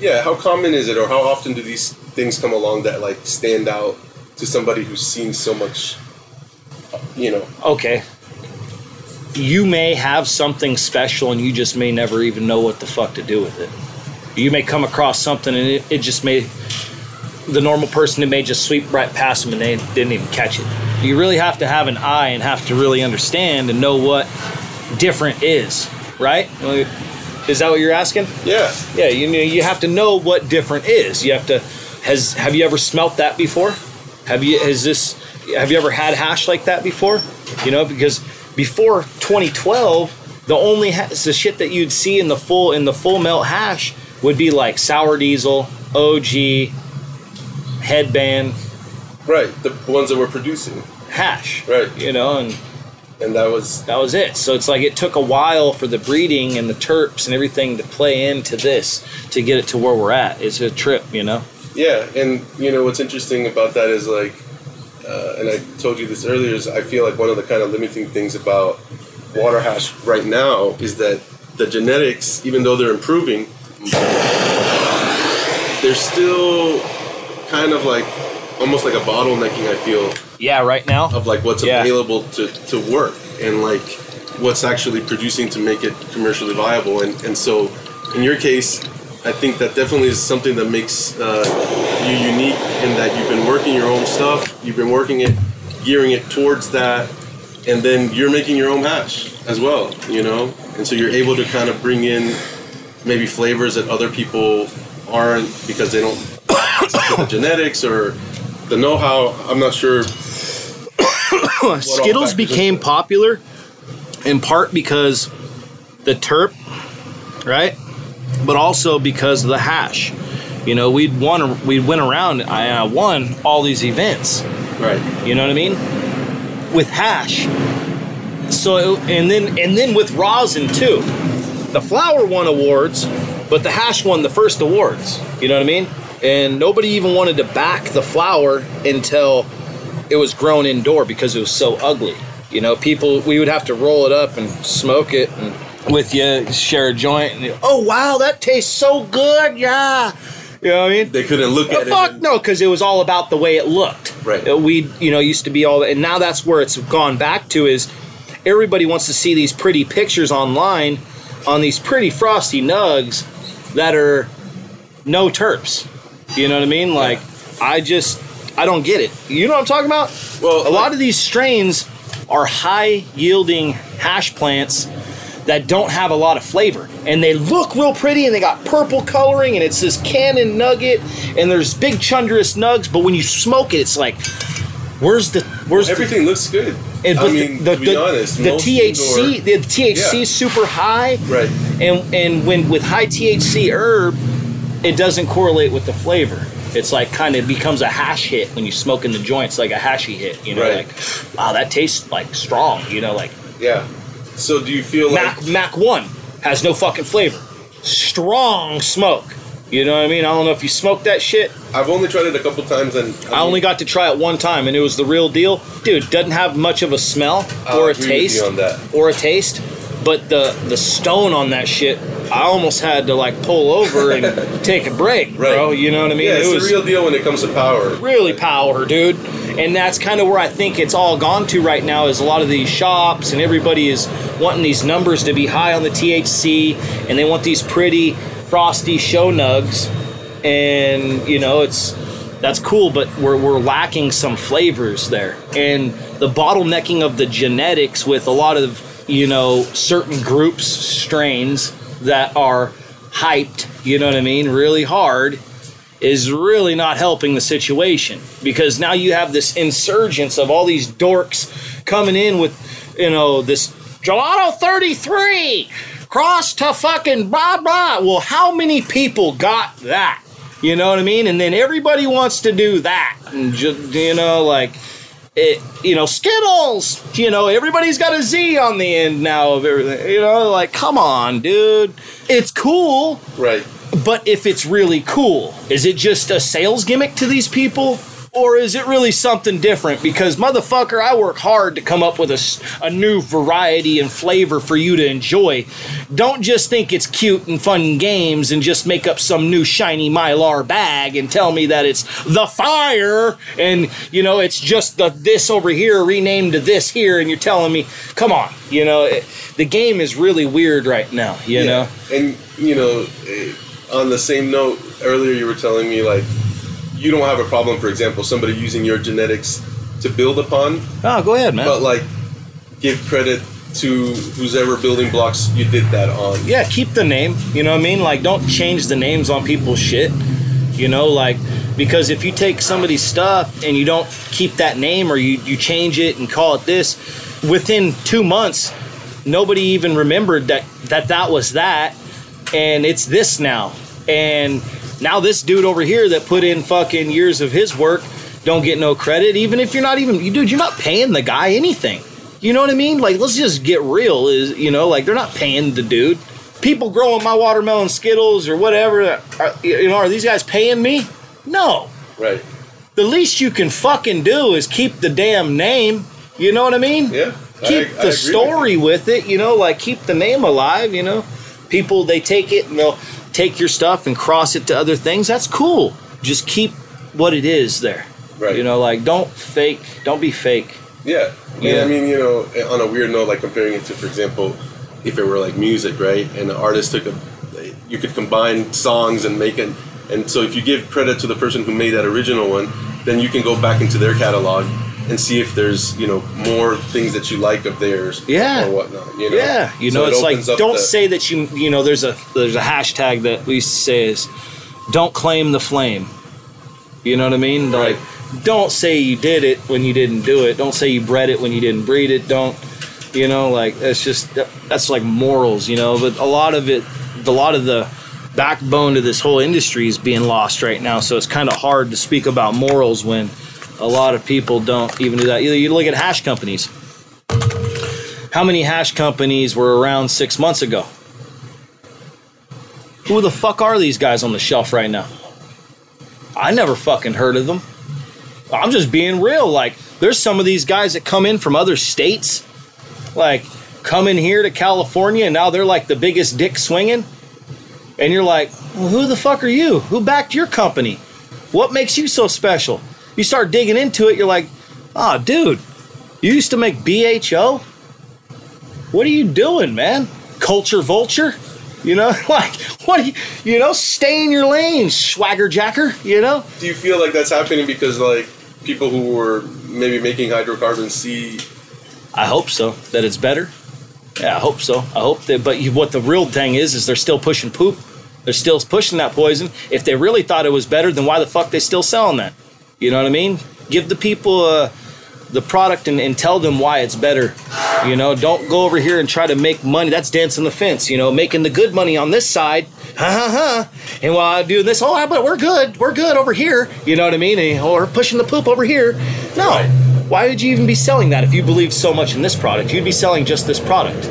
A: yeah, how common is it, or how often do these things come along that like stand out to somebody who's seen so much, you know?
B: okay, you may have something special and you just may never even know what the fuck to do with it. You may come across something and it, it just may, the normal person, it may just sweep right past them and they didn't even catch it. You really have to have an eye and have to really understand and know what different is, right? Is that what you're asking?
A: Yeah.
B: Yeah, you know, you have to know what different is. You have to has have you ever smelt that before? Have you has this have you ever had hash like that before? You know, because before 2012, the only ha- the shit that you'd see in the full in the full melt hash would be like sour diesel, OG, headband,
A: Right. The ones that we're producing,
B: hash.
A: Right.
B: You know, and
A: and that was
B: that was it. So it's like it took a while for the breeding and the terps and everything to play into this to get it to where we're at. It's a trip, you know.
A: Yeah, and you know what's interesting about that is like uh, and I told you this earlier, is I feel like one of the kind of limiting things about water hash right now is that the genetics, even though they're improving, they're still kind of like almost like a bottlenecking. I feel
B: Yeah, right now.
A: of like what's
B: Yeah.
A: available to, to work and like what's actually producing to make it commercially viable. And, and so in your case, I think that definitely is something that makes uh, you unique in that you've been working your own stuff, you've been working it, gearing it towards that, and then you're making your own hash as well, you know? And so you're able to kind of bring in maybe flavors that other people aren't because they don't *coughs* the genetics or the know-how. I'm not sure *coughs* Zkittles
B: became popular in part because the terp, right? But also because of the hash. You know, we'd won, we went around. I uh, won all these events.
A: Right.
B: You know what I mean? With hash. So and then and then with rosin too. The flower won awards, but the hash won the first awards. You know what I mean? And nobody even wanted to back the flower until it was grown indoor because it was so ugly. You know, people we would have to roll it up and smoke it and with you share a joint and oh wow that tastes so good yeah you know what I mean
A: They couldn't look at
B: fuck
A: it. and-
B: no, because it was all about the way it looked.
A: Right.
B: Uh, We, you know, used to be all, that, and now that's where it's gone back to is everybody wants to see these pretty pictures online on these pretty frosty nugs that are no terps. You know what I mean? Like, I just, I don't get it. You know what I'm talking about?
A: Well,
B: a lot of these strains are high yielding hash plants that don't have a lot of flavor and they look real pretty and they got purple coloring and it's this cannon nugget and there's big chundrous nugs but when you smoke it it's like where's the where's
A: Everything looks good.
B: the, and,
A: I mean,
B: the,
A: to be
B: the,
A: honest,
B: the THC
A: indoor-
B: the THC
A: Yeah.
B: is super high
A: Right.
B: and and when with high THC herb it doesn't correlate with the flavor it's like kind of becomes a hash hit when you smoke in the joints like a hashy hit you know
A: Right.
B: like wow that tastes like strong you know like
A: Yeah. So do you feel like
B: Mac Mac One has no fucking flavor. Strong smoke. You know what I mean? I don't know if you smoked that shit.
A: I've only tried it a couple times and
B: I only got to try it one time, and it was the real deal. Dude, doesn't have much of a smell
A: I'll
B: or a taste
A: on that.
B: or a taste, but the the stone on that shit, I almost had to like pull over and *laughs* take a break, bro. You know what I mean?
A: yeah, it's
B: it was
A: the real deal when it comes to power.
B: really power, dude. And that's kind of where I think it's all gone to right now is a lot of these shops and everybody is wanting these numbers to be high on the THC and they want these pretty frosty show nugs and you know it's that's cool but we're, we're lacking some flavors there and the bottlenecking of the genetics with a lot of you know certain groups strains that are hyped you know what i mean really hard is really not helping the situation because now you have this insurgence of all these dorks coming in with, you know, this gelato 33 cross to fucking blah blah. Well, how many people got that? You know what I mean? And then everybody wants to do that. And just, you know, like, it, you know, Zkittles, you know, everybody's got a Z on the end now of everything. You know, like, come on, dude. It's cool.
A: Right.
B: But if it's really cool, is it just a sales gimmick to these people? Or is it really something different? Because, motherfucker, I work hard to come up with a, a new variety and flavor for you to enjoy. Don't just think it's cute and fun games and just make up some new shiny mylar bag and tell me that it's the fire and, you know, it's just the this over here renamed to this here and you're telling me, come on, you know, it, the game is really weird right now, you know?
A: And you know, eh, on the same note, earlier you were telling me like you don't have a problem, for example, somebody using your genetics to build upon,
B: Oh, go ahead, man.
A: but like give credit to who's ever building blocks you did that on.
B: yeah, keep the name. You know what I mean? Like, don't change the names on people's shit. You know, like, because if you take somebody's stuff and you don't keep that name or you, you change it and call it this, within two months, nobody even remembered that, that that was that. And it's this now. And now this dude over here that put in fucking years of his work don't get no credit, even if you're not even, you dude, you're not paying the guy anything. You know what I mean? Like, let's just get real. Is you know, like they're not paying the dude. People growing my watermelon Zkittles or whatever. Uh, are, you know, are these guys paying me? No,
A: Right.
B: the least you can fucking do is keep the damn name. You know what I mean?
A: Yeah.
B: Keep
A: I- I
B: the
A: with
B: story with, it, you know, like keep the name alive, you know. People they take it and they'll take your stuff and cross it to other things. That's cool. Just keep what it is there.
A: Right.
B: You know, like don't fake, don't be fake.
A: Yeah.
B: Yeah.
A: And I mean, you know, on a weird note, like comparing it to, for example, if it were like music, right? And the artist took a, you could combine songs and make it, and so if you give credit to the person who made that original one, then you can go back into their catalog and see if there's, you know, more things that you like of theirs
B: Yeah.
A: or whatnot. You know?
B: Yeah, you
A: So
B: know,
A: it
B: it's like don't
A: the-
B: say that you you know. There's a there's a hashtag that we used to say is, don't claim the flame. You know what I mean?
A: Right.
B: Like, don't say you did it when you didn't do it. Don't say you bred it when you didn't breed it. Don't, you know, like that's just that's like morals, you know. But a lot of it, a lot of the backbone to this whole industry is being lost right now. So it's kind of hard to speak about morals when a lot of people don't even do that. You, you look at hash companies. How many hash companies were around six months ago? Who the fuck are these guys on the shelf right now? I never fucking heard of them. I'm just being real. Like, there's some of these guys that come in from other states, like, come in here to California, and now they're like the biggest dick swinging. And you're like, well, who the fuck are you? Who backed your company? What makes you so special? You start digging into it, you're like, oh, dude, you used to make BHO? What are you doing, man? Culture vulture? You know, *laughs* like, what you, you know, stay in your lane, swagger jacker, you know?
A: Do you feel like that's happening because like people who were maybe making hydrocarbons see
B: I hope so. That it's better. Yeah, I hope so. I hope that. But you, what the real thing is, is they're still pushing poop. They're still pushing that poison. If they really thought it was better, then why the fuck they still selling that? You know what I mean? Give the people uh, the product and, and tell them why it's better. You know, don't go over here and try to make money. That's dancing the fence. You know, making the good money on this side. Ha ha ha. And while I do this, oh, but we're good. We're good over here. You know what I mean? And, or pushing the poop over here. No.
A: Right.
B: Why would you even be selling that if you believe so much in this product? You'd be selling just this product.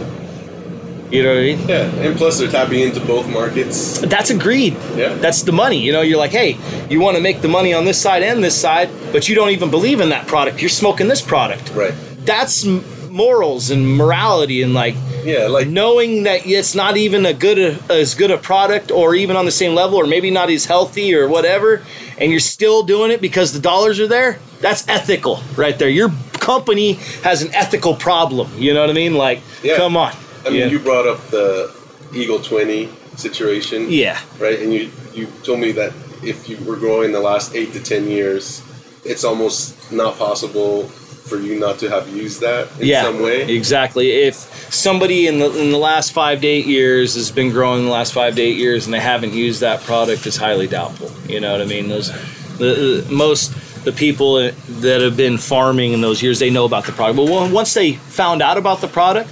B: You know what I mean?
A: Yeah, and plus they're tapping into both markets.
B: That's agreed.
A: Yeah.
B: That's the money. You know, you're like, hey, you want to make the money on this side and this side, but you don't even believe in that product. You're smoking this product.
A: Right.
B: That's morals and morality and like
A: Yeah, like
B: knowing that it's not even a good a, as good a product or even on the same level or maybe not as healthy or whatever and you're still doing it because the dollars are there that's ethical right there your company has an ethical problem you know what i mean like
A: Yeah.
B: come on
A: I mean
B: yeah.
A: you brought up the Eagle twenty situation.
B: yeah
A: Right? And you you told me that if you were growing the last eight to ten years, it's almost not possible for you not to have used that in
B: yeah,
A: some way.
B: Exactly. If somebody in the in the last five to eight years has been growing the last five to eight years and they haven't used that product, it's highly doubtful. You know what I mean? Those the, the most the people that have been farming in those years they know about the product. But once they found out about the product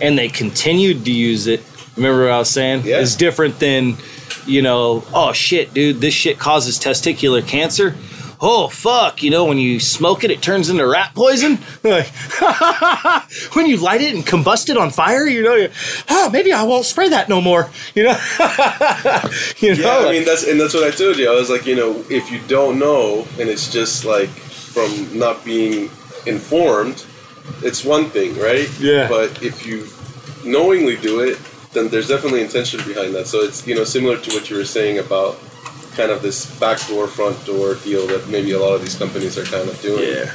B: and they continued to use it, remember what I was saying?
A: Yeah.
B: It's different than you know. Oh shit, dude, this shit causes testicular cancer. Oh fuck! You know when you smoke it, it turns into rat poison. *laughs* Like, *laughs* when you light it and combust it on fire, you know, you, oh, maybe I won't spray that no more. You know, *laughs* you know.
A: Yeah, I mean that's and that's what I told you. I was like, you know, if you don't know and it's just like from not being informed, it's one thing, right?
B: Yeah.
A: But if you knowingly do it, then there's definitely intention behind that. So it's you know similar to what you were saying about kind of this back door, front door deal that maybe a lot of these companies are kind of doing.
B: yeah.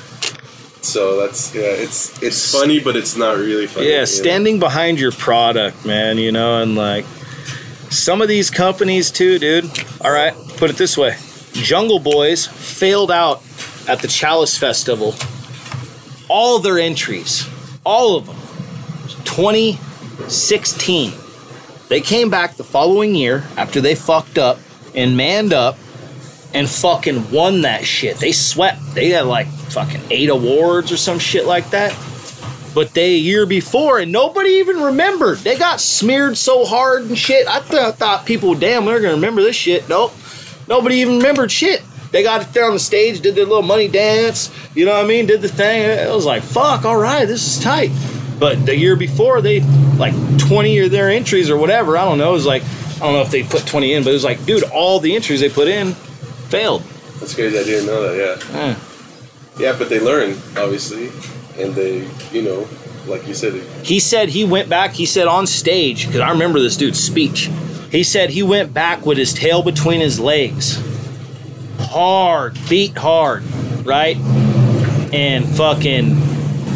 A: So that's yeah, it's it's funny, but it's not really funny. you
B: Yeah,
A: know?
B: standing behind your product, man, you know, and like some of these companies too, dude. All right, put it this way Jungle Boys failed out at the Chalice Festival. All their entries, all of them, 2016. They came back the following year after they fucked up and manned up and fucking won that shit. They swept. They had like fucking eight awards or some shit like that. But they year before and nobody even remembered. They got smeared so hard and shit. I th- thought people, damn, they're gonna remember this shit. Nope. Nobody even remembered shit. They got there on the stage, did their little money dance, you know what I mean? Did the thing. It was like, fuck, all right, this is tight. But the year before, they like 20 of their entries or whatever. I don't know. It was like, I don't know if they put 20 in, but it was like, dude, all the entries they put in failed.
A: That's crazy. I didn't know that. Yeah.
B: Eh.
A: Yeah, but they learn obviously, and they, you know, like you said,
B: He said he went back. He said on stage because I remember this dude's speech. He said he went back with his tail between his legs, hard, beat hard, right? And fucking,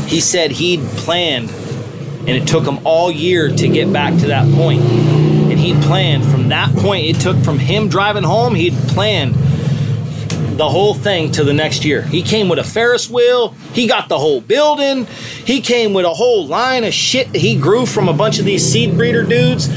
B: he said he'd planned, and it took him all year to get back to that point. And he'd planned from that point. It took from him driving home. He'd planned the whole thing to the next year. He came with a Ferris wheel. He got the whole building. He came with a whole line of shit he grew from a bunch of these seed breeder dudes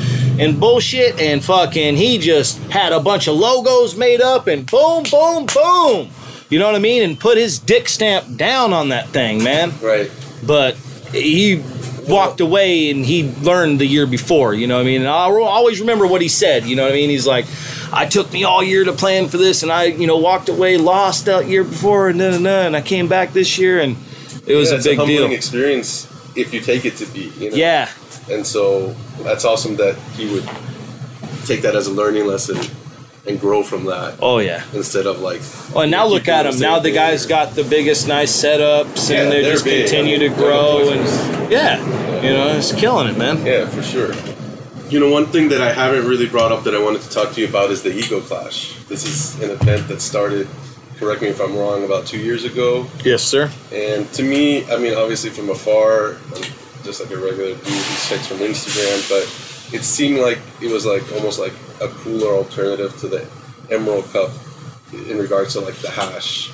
B: and bullshit. And fucking, he just had a bunch of logos made up and boom, boom, boom. You know what I mean? And put his dick stamp down on that thing, man.
A: right?
B: But he walked away and he learned the year before, you know what I mean? And I'll always remember what he said, you know what I mean? He's like, I took me all year to plan for this and I, you know, walked away, lost that year before and then, and I came back this year and it was
A: Yeah,
B: a
A: it's
B: big
A: humbling
B: deal.
A: experience if you take it to be. You know?
B: Yeah.
A: And so that's awesome that he would take that as a learning lesson and grow from that
B: Oh yeah.
A: instead of like.
B: Well, and now look at him. Now the guy's
A: or-
B: got the biggest nice setups
A: Yeah,
B: and they just
A: big.
B: continue to grow and
A: boys.
B: yeah, you know, it's killing it, man.
A: Yeah, for sure. You know, one thing that I haven't really brought up that I wanted to talk to you about is the Ego Clash. This is an event that started, correct me if I'm wrong, about two years ago.
B: Yes, sir.
A: And to me, I mean, obviously from afar, just like a regular dude who checks from Instagram, but it seemed like it was like almost like a cooler alternative to the Emerald Cup in regards to like the hash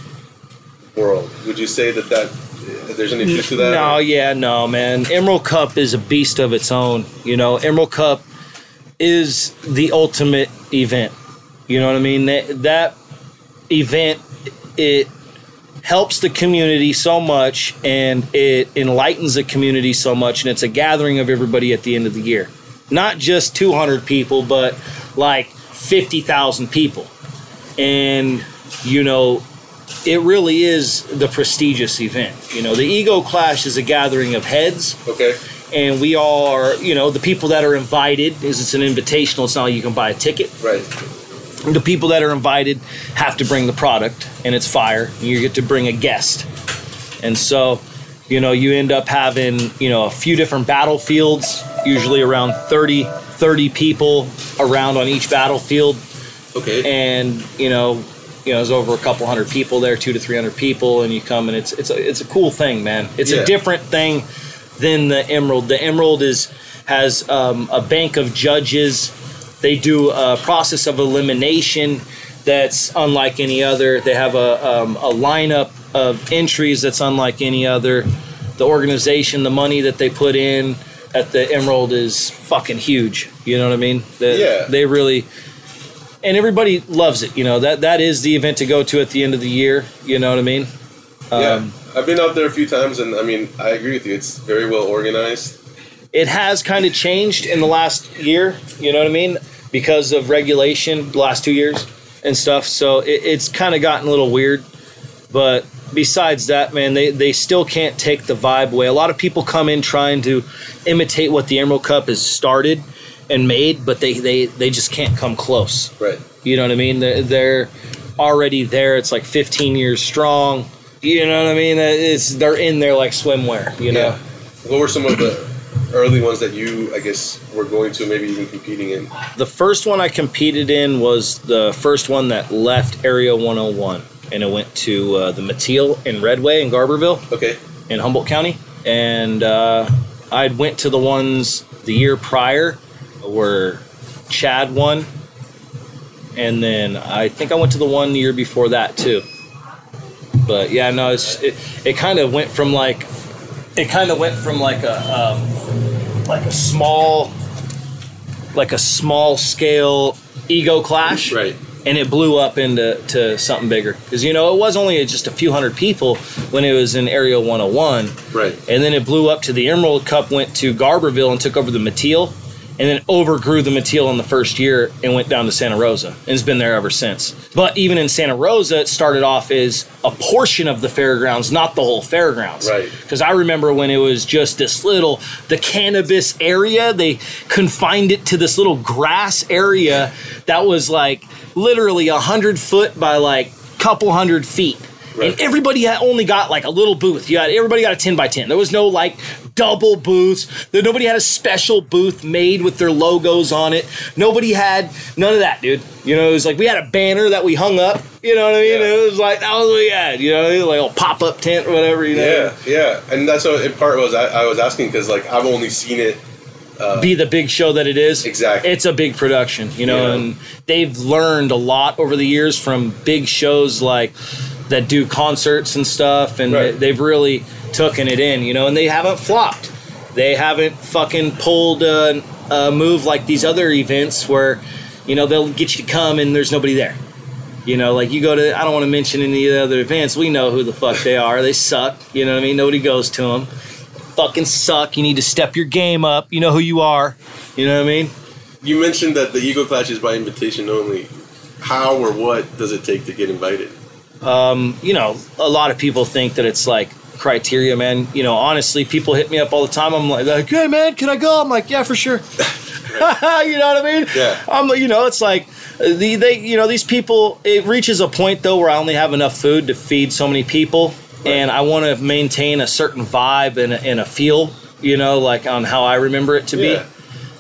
A: world. Would you say that that there's any truth to that?
B: No,
A: or-
B: yeah, no, man. Emerald Cup is a beast of its own. You know, Emerald Cup is the ultimate event. You know what I mean? That that event it helps the community so much and it enlightens the community so much and it's a gathering of everybody at the end of the year. Not just 200 people, but like 50,000 people. And you know, it really is the prestigious event. You know, the Ego Clash is a gathering of heads,
A: Okay.
B: and we all are, you know, the people that are invited, is it's an invitational, it's not like you can buy a ticket.
A: Right.
B: The people that are invited have to bring the product, and it's fire, and you get to bring a guest. And so, you know, you end up having, you know, a few different battlefields, usually around 30, 30 people around on each battlefield
A: Okay.
B: and you know you know there's over a couple hundred people there two to three hundred people and you come and it's it's a, it's a cool thing man it's
A: Yeah.
B: a different thing than the emerald the emerald is has um, a bank of judges they do a process of elimination that's unlike any other they have a, um, a lineup of entries that's unlike any other the organization the money that they put in at the emerald is fucking huge you know what i mean The-
A: Yeah.
B: they really and everybody loves it. You know that that is the event to go to at the end of the year. You know what I mean?
A: yeah.
B: Um,
A: I've been out there a few times, and I mean, I agree with you. It's very well organized.
B: It has kind of changed in the last year. You know what I mean? Because of regulation, the last two years and stuff. So it, it's kind of gotten a little weird. But besides that, man, they they still can't take the vibe away. A lot of people come in trying to imitate what the Emerald Cup has started and made, but they they they just can't come close.
A: Right.
B: You know what I mean? They're, they're already there. It's like 15 years strong. You know what I mean? It's they're in there like swimwear. You know?
A: Yeah. What were some of the early ones that you, I guess, were going to, maybe even competing in?
B: The first one I competed in was the first one that left Area 101, and it went to uh, the Mateel in Redway in Garberville
A: Okay.
B: in Humboldt County. And uh, I went to the ones the year prior where Chad won, and then I think I went to the one the year before that too. But yeah, no, it's it, it kind of went from like it kind of went from like a um, like a small like a small scale ego clash
A: Right.
B: and it blew up into to something bigger because you know it was only just a few hundred people when it was in area 101
A: Right.
B: and then it blew up to the emerald cup went to garberville and took over the mateel and then overgrew the mateel in the first year and went down to santa rosa and it's been there ever since but even in santa rosa it started off as a portion of the fairgrounds not the whole fairgrounds
A: Right.
B: because I remember when it was just this little the cannabis area. They confined it to this little grass area that was like literally a hundred foot by like couple hundred feet.
A: Right.
B: And everybody only got like a little booth. You had everybody got a ten by ten. There was no like double booths. There nobody had a special booth made with their logos on it. Nobody had none of that, dude. You know, it was like we had a banner that we hung up. You know what I mean?
A: Yeah.
B: It was like that was what we had. You know, like a pop up tent or whatever. You know,
A: Yeah, yeah, and that's what in part was I, I was asking because like I've only seen it.
B: Uh, be the big show that it is.
A: Exactly.
B: It's a big production, you know,
A: Yeah.
B: and they've learned a lot over the years from big shows like that do concerts and stuff, and
A: Right.
B: they, have really taken it in, you know, and they haven't flopped. They haven't fucking pulled a, a move like these other events where, you know, they'll get you to come and there's nobody there. You know, like you go to, I don't want to mention any of the other events. We know who the fuck they are. They suck. You know what I mean? Nobody goes to them. Fucking suck. You need to step your game up. You know who you are. You know what I mean?
A: You mentioned that the Ego Clash is by invitation only. How or what does it take to get invited?
B: Um, you know, a lot of people think that it's like criteria, man. You know, honestly, people hit me up all the time. I'm like, like hey, man, can I go? I'm like, yeah, for sure. *laughs* you know what I mean?
A: Yeah.
B: I'm, like, you know, it's like the they, you know, these people. It reaches a point though where I only have enough food to feed so many people, and I want to maintain a certain vibe and a, and a feel. You know, like on how I remember it to
A: Yeah.
B: be.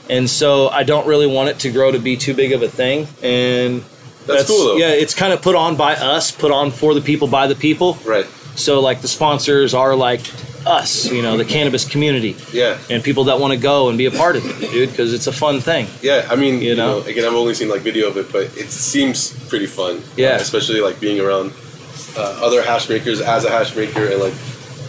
B: And so I don't really want it to grow to be too big of a thing. And
A: That's cool, though.
B: Yeah, it's kind of put on by us, put on for the people by the people.
A: Right.
B: So like the sponsors are like us, you know, the cannabis community,
A: Yeah.
B: and people that want to go and be a part of it, dude, because it's a fun thing.
A: Yeah, I mean,
B: You
A: you,
B: know?
A: know? again, I've only seen like video of it, but it seems pretty fun.
B: Yeah.
A: Uh, especially like being around uh, other hash makers as a hash maker and like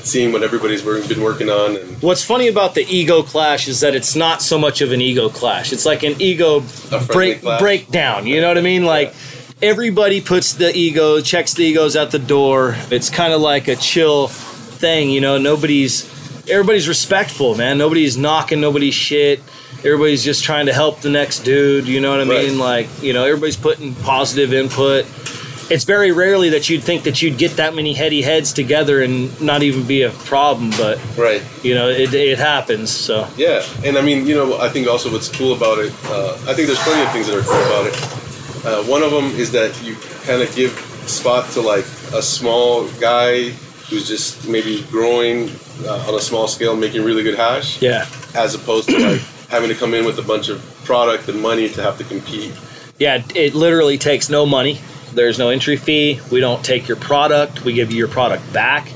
A: seeing what everybody's been working on. And
B: What's funny about the ego clash is that it's not so much of an ego clash. It's like an ego break
A: clash.
B: breakdown. You know what I mean? Like everybody puts the ego, checks the egos at the door. It's kind of like a chill thing. You know, nobody's everybody's respectful, man. Nobody's knocking nobody's shit. Everybody's just trying to help the next dude. You know what I
A: Right.
B: mean? Like you know, everybody's putting positive input. It's very rarely that you'd think that you'd get that many heady heads together and not even be a problem, but
A: right.
B: you know it, it happens so
A: Yeah, and I mean, you know, I think also what's cool about it, uh, I think there's plenty of things that are cool about it. Uh, one of them is that you kind of give spot to like a small guy who's just maybe growing uh, on a small scale, making really good hash,
B: yeah
A: as opposed to like *clears throat* having to come in with a bunch of product and money to have to compete.
B: yeah it literally takes no money there's no entry fee. We don't take your product. We give you your product back.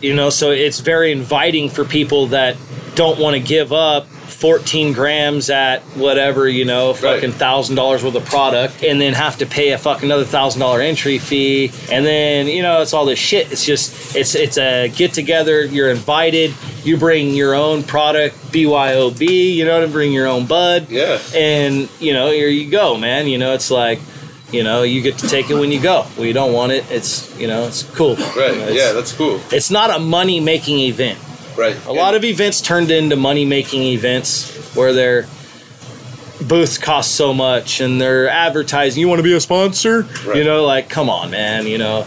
B: You know so it's very inviting for people that don't want to give up 14 grams at whatever you know fucking thousand dollars worth of product and then have to pay a fucking another thousand dollar entry fee. And then you know it's all this shit. It's just it's it's a get together. You're invited. You bring your own product byob you know to bring your own bud.
A: Yeah,
B: and you know here you go man. You know it's like you know you get to take it when you go when you don't want it it's you know it's cool
A: right.
B: it's,
A: yeah, that's cool.
B: it's not a money making event
A: Right.
B: a lot of events turned into money making events where their booths cost so much and they're advertising you want to be a sponsor
A: Right.
B: you know like come on man you know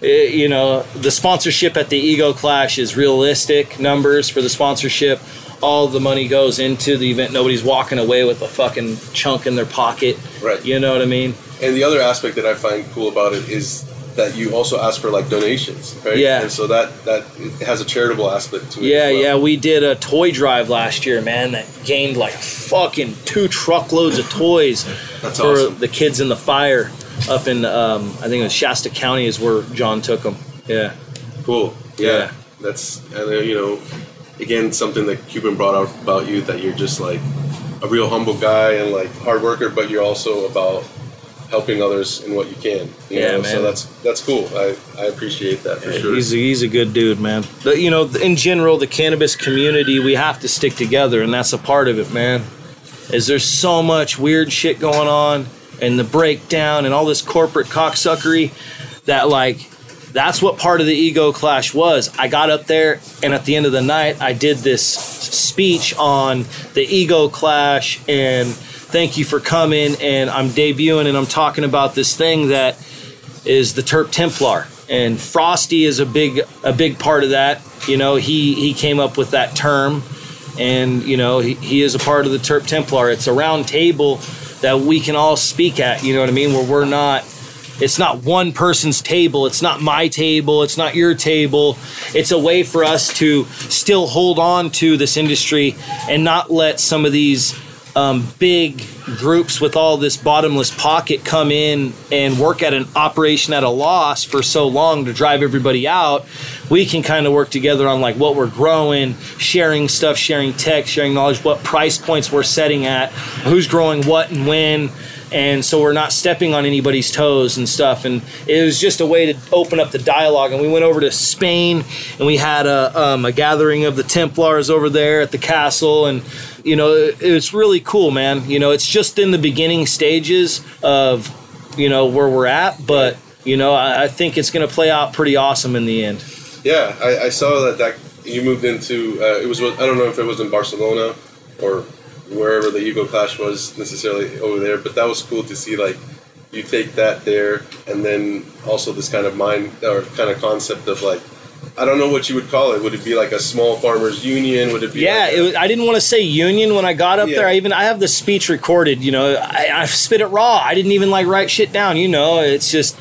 B: It- you know the sponsorship at the ego clash is realistic numbers for the sponsorship all the money goes into the event nobody's walking away with a fucking chunk in their pocket
A: Right.
B: you know what i mean
A: And the other aspect that I find cool about it is that you also ask for like donations, right?
B: Yeah.
A: And so that that it has a charitable aspect to it.
B: Yeah,
A: well.
B: yeah, we did a toy drive last year, man. That gained like fucking two truckloads of toys *laughs*
A: That's
B: for
A: awesome.
B: the kids in the fire up in um, I think it was Shasta County is where John took them. Yeah,
A: Cool. Yeah.
B: Yeah.
A: That's and then, you know, again something that Cuban brought out about you that you're just like a real humble guy and like hard worker, but you're also about helping others in what you can. You
B: Yeah,
A: know?
B: man.
A: So that's that's cool. I, I appreciate that for sure.
B: he's a, he's a good dude, man. The, you know, in general, the cannabis community we have to stick together, and that's a part of it, man. Is there's so much weird shit going on, and the breakdown, and all this corporate cocksuckery that like that's what part of the ego clash was. I got up there, and at the end of the night, I did this speech on the ego clash and thank you for coming. And I'm debuting and I'm talking about this thing that is the Terp Templar. And Frosty is a big a big part of that. You know, he he came up with that term, and you know he, he is a part of the Terp Templar. It's a round table that we can all speak at. You know what I mean? Where we're not it's not one person's table. It's not my table. It's not your table. It's a way for us to still hold on to this industry and not let some of these um, big groups with all this bottomless pocket come in and work at an operation at a loss for so long to drive everybody out we can kind of work together on like what we're growing sharing stuff sharing tech sharing knowledge what price points we're setting at who's growing what and when and so we're not stepping on anybody's toes and stuff. And it was just a way to open up the dialogue. And we went over to spain and we had a, um, a gathering of the templars over there at the castle and you know it's really cool man you know it's just in the beginning stages of you know where we're at but you know i, I think it's going to play out pretty awesome in the end
A: Yeah, I, I saw that, that you moved into. Uh, it was. I don't know if it was in Barcelona or wherever the Ego Clash was necessarily over there, but that was cool to see. Like you take that there, and then also this kind of mind or kind of concept of like. I don't know what you would call it. Would it be like a small farmers union? Would it be?
B: yeah
A: like
B: it was, i didn't want to say union when i got up
A: Yeah.
B: there i even i have the speech recorded you know I, I spit it raw i didn't even like write shit down you know it's just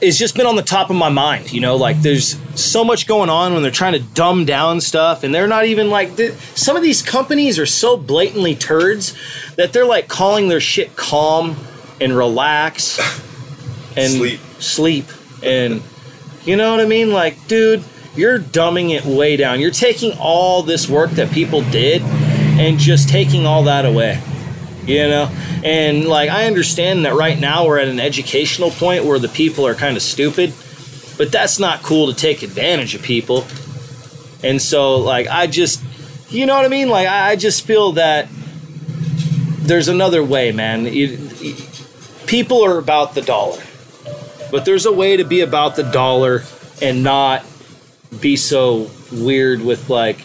B: it's just been on the top of my mind you know like there's so much going on when they're trying to dumb down stuff and they're not even like th- some of these companies are so blatantly turds that they're like calling their shit calm and relax *laughs* and
A: Sleep.
B: sleep and you know what i mean? Like dude you're dumbing it way down. You're taking all this work that people did and just taking all that away you know? And like i understand that right now we're at an educational point where the people are kind of stupid but that's not cool to take advantage of people. And so like i just you know what i mean? Like i just feel that there's another way man. You- you- people are about the dollar but there's a way to be about the dollar and not be so weird with like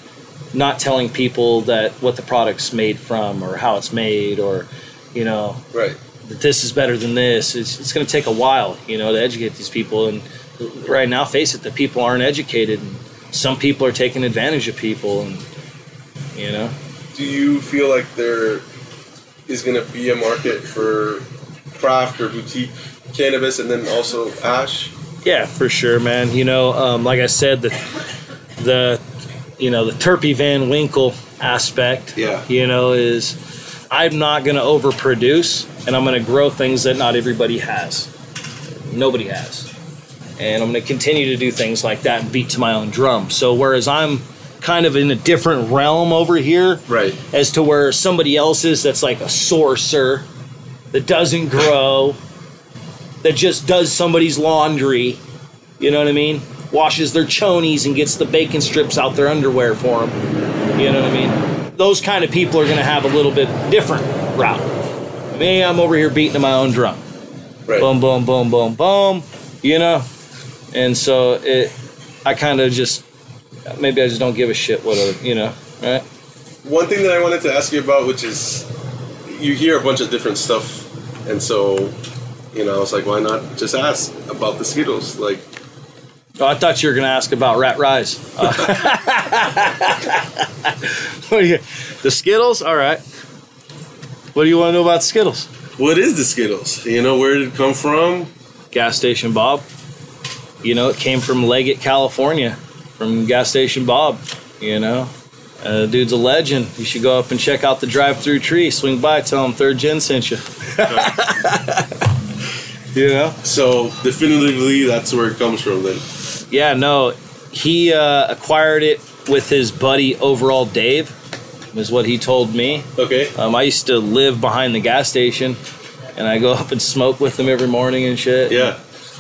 B: not telling people that what the product's made from or how it's made or you know
A: right.
B: that this is better than this. It's, it's going to take a while you know to educate these people. And right now face it the people aren't educated. And some people are taking advantage of people and you know.
A: Do you feel like there is going to be a market for craft or boutique cannabis, and then also ash?
B: Yeah, for sure, man. You know, um, like I said, the the you know the Terpy Van Winkle aspect.
A: Yeah.
B: You know, is I'm not going to overproduce, and I'm going to grow things that not everybody has, nobody has, and I'm going to continue to do things like that and beat to my own drum. So whereas I'm kind of in a different realm over here,
A: Right.
B: as to where somebody else is that's like a sorcerer that doesn't grow, that just does somebody's laundry. You know what I mean? Washes their chonies and gets the bacon strips out their underwear for them. You know what I mean? Those kind of people are going to have a little bit different route. Me, I'm over here beating my own drum.
A: Right.
B: Boom, boom, boom, boom, boom. You know? And so it, I kind of just, maybe I just don't give a shit what other, you know, right?
A: One thing that I wanted to ask you about, which is you hear a bunch of different stuff, and so you know, I was like, why not just ask about the Zkittles? Like,
B: Oh, I thought you were going to ask about Rat Rise. *laughs* Uh, *laughs* what do you, the Zkittles? All right. What do you want to know about Zkittles?
A: what is the Zkittles? You know, where did it come from?
B: Gas Station Bob. You know, it came from Leggett, California, from Gas Station Bob. You know, uh, dude's a legend. You should go up and check out the drive-through tree. Swing by, tell him Third Gen sent you. *laughs* you know.
A: So definitively, that's where it comes from. Then,
B: Yeah, no, he uh, acquired it with his buddy Overall Dave, is what he told me.
A: okay,
B: Um, I used to live behind the gas station, and I go up and smoke with them every morning and shit.
A: yeah,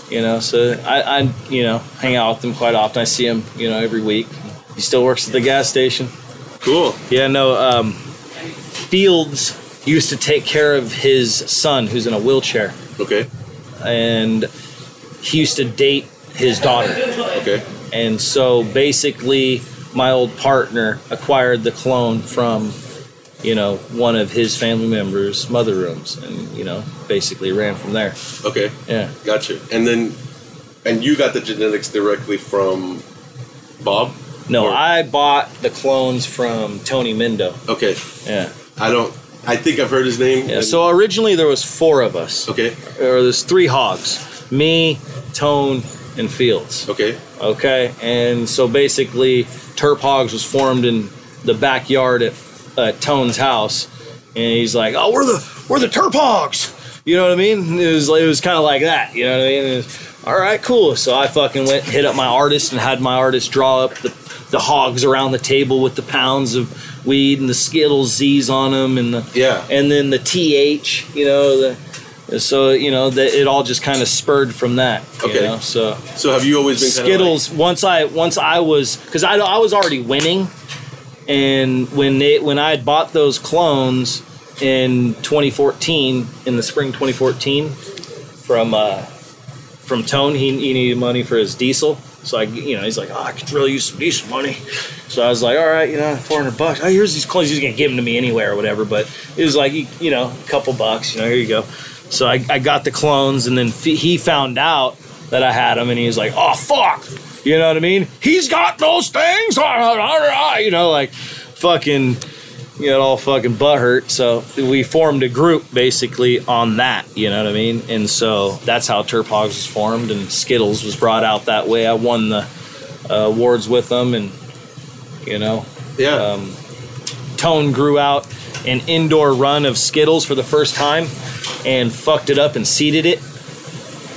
B: You know, so I, I, you know, hang out with him quite often. I see him, you know, every week. He still works at the gas station.
A: cool.
B: Yeah, no, um, Fields used to take care of his son who's in a wheelchair,
A: Okay,
B: and he used to date his daughter.
A: okay,
B: And so basically, my old partner acquired the clone from, you know, one of his family members' mother rooms, and you know, basically ran from there.
A: okay.
B: Yeah.
A: Gotcha. And then, and you got the genetics directly from Bob.
B: No,
A: Or-
B: I bought the clones from Tony Mendo.
A: Okay,
B: Yeah.
A: I don't. I think I've heard his name.
B: Yeah.
A: and-
B: So originally there was four of us,
A: okay,
B: or there's three hogs. me, Tone, and Fields.
A: Okay.
B: Okay, and so basically, Terp Hogs was formed in the backyard at, at Tone's house, and he's like, "Oh, we're the we're the Terp Hogs," you know what I mean? It was it was kind of like that, you know what I mean? Was, All right, cool. So I fucking went hit up my artist and had my artist draw up the the hogs around the table with the pounds of weed and the Zkittles Z's on them and the
A: Yeah.
B: and then the TH, you know the. So you know that it all just kind of spurred from that. You
A: Okay.
B: know? So
A: So have you always been
B: Zkittles. once I once I was because I I was already winning, and when they when I had bought those clones in 2014 in the spring 2014 from uh, from Tone, he, he needed money for his diesel. So I, you know, he's like, oh, I could really use some diesel money. So I was like, all right, you know, 400 bucks. Oh, here's these clones. He's gonna give them to me anywhere or whatever. But it was like, you know, a couple bucks. You know, here you go. So I, I got the clones, and then he found out that I had them, and he was like, oh fuck, you know what I mean? He's got those things. *laughs* You know, like fucking you know, all fucking butthurt. So we formed a group basically on that, you know what I mean? And so that's how Terp Hogs was formed, and Zkittles was brought out that way. I won the uh, awards with them, and you know,
A: Yeah.
B: um, Tone grew out an indoor run of Zkittles for the first time and fucked it up and seeded it.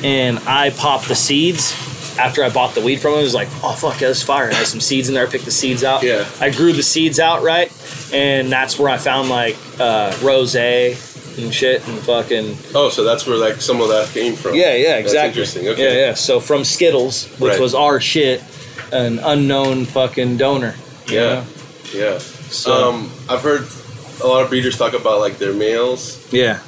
B: And I popped the seeds after I bought the weed from him. It was like, oh fuck, yeah, that's fire. I had some seeds in there. I picked the seeds out.
A: Yeah.
B: I grew the seeds out right, and that's where I found like uh, rose and shit and fucking
A: oh, so that's where like some of that came from.
B: yeah, yeah,
A: That's
B: exactly.
A: interesting. Okay.
B: Yeah, yeah. So from Zkittles, which
A: Right.
B: was our shit, an unknown fucking donor.
A: Yeah.
B: know?
A: Yeah.
B: So
A: Um, I've heard a lot of breeders talk about like their males.
B: yeah.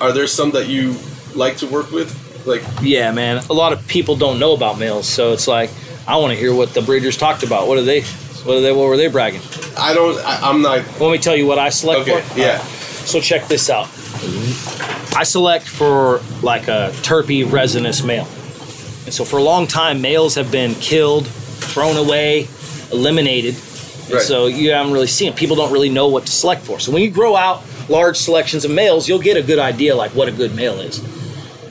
A: Are there some that you like to work with? Like,
B: Yeah, man. A lot of people don't know about males, so it's like I want to hear what the breeders talked about. What are they? What are they? What were they bragging?
A: I don't. I, I'm not.
B: Let me tell you what I select
A: Okay.
B: for.
A: Yeah.
B: So check this out. I select for like a terpy resinous male, and so for a long time, males have been killed, thrown away, eliminated. And
A: Right.
B: So you haven't really seen. it. People don't really know what to select for. So when you grow out large selections of males, you'll get a good idea like what a good male is.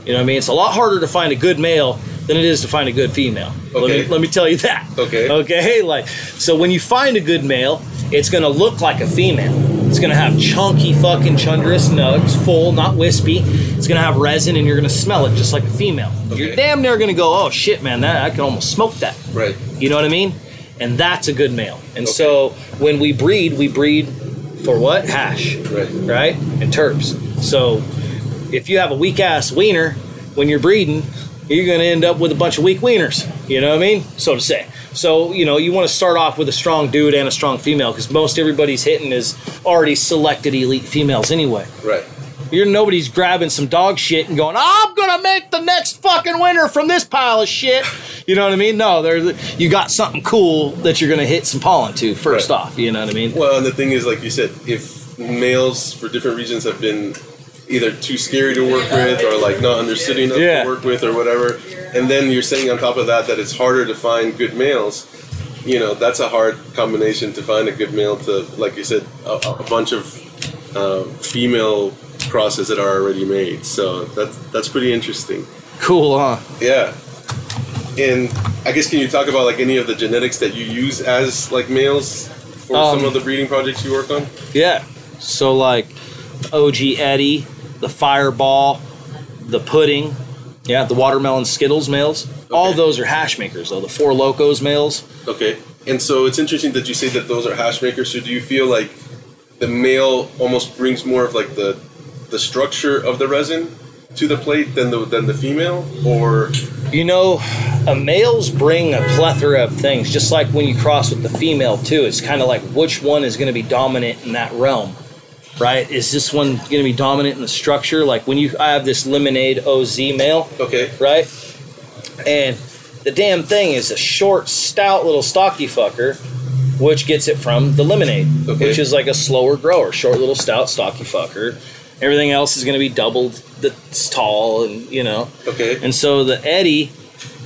B: You know what I mean? It's a lot harder to find a good male than it is to find a good female. Let me let me tell you that.
A: Okay.
B: Okay. *laughs* Like so, when you find a good male, it's gonna look like a female. It's gonna have chunky fucking chundrous nugs, full, not wispy. It's gonna have resin, and you're gonna smell it just like a female. You're damn near gonna go, oh shit, man, that I can almost smoke that.
A: Right.
B: You know what I mean? And that's a good male. And so when we breed, we breed for what? Hash
A: Right.
B: right? And terps. So if you have a weak ass wiener when you're breeding, you're going to end up with a bunch of weak wieners. You know what I mean? So to say. So you know you want to start off with a strong dude and a strong female because most everybody's hitting is already selected elite females anyway.
A: Right.
B: You're nobody's grabbing some dog shit and going, I'm gonna make the next fucking winner from this pile of shit. You know what I mean? No, there you got something cool that you're gonna hit some pollen to first
A: Right.
B: off. You know what I mean?
A: Well, and the thing is, like you said, if males for different reasons have been either too scary to work with or like not understood enough
B: Yeah.
A: to work with or whatever, and then you're saying on top of that that it's harder to find good males. You know, that's a hard combination to find a good male to, like you said, a, a bunch of uh, female crosses that are already made. So that's that's pretty interesting.
B: Cool, huh?
A: Yeah. And I guess can you talk about like any of the genetics that you use as like males for
B: Um,
A: some of the breeding projects you work on?
B: Yeah. So like OG Eddie, the Fireball, the Pudding, yeah, the Watermelon Zkittles males. All those are hash makers though. The Four Locos males.
A: Okay. And so it's interesting that you say that those are hash makers. So do you feel like the male almost brings more of like the the structure of the resin to the plate than the than the female, or
B: You know, a males bring a plethora of things, just like when you cross with the female too. It's kind of like which one is going to be dominant in that realm, right? Is this one going to be dominant in the structure? Like when you, I have this Lemonade OZ male,
A: okay,
B: right? And the damn thing is a short, stout little stocky fucker, which gets it from the lemonade,
A: Okay.
B: which is like a slower grower, short little stout stocky fucker. Everything else is going to be doubled that's tall, and you know.
A: okay,
B: And so the Eddie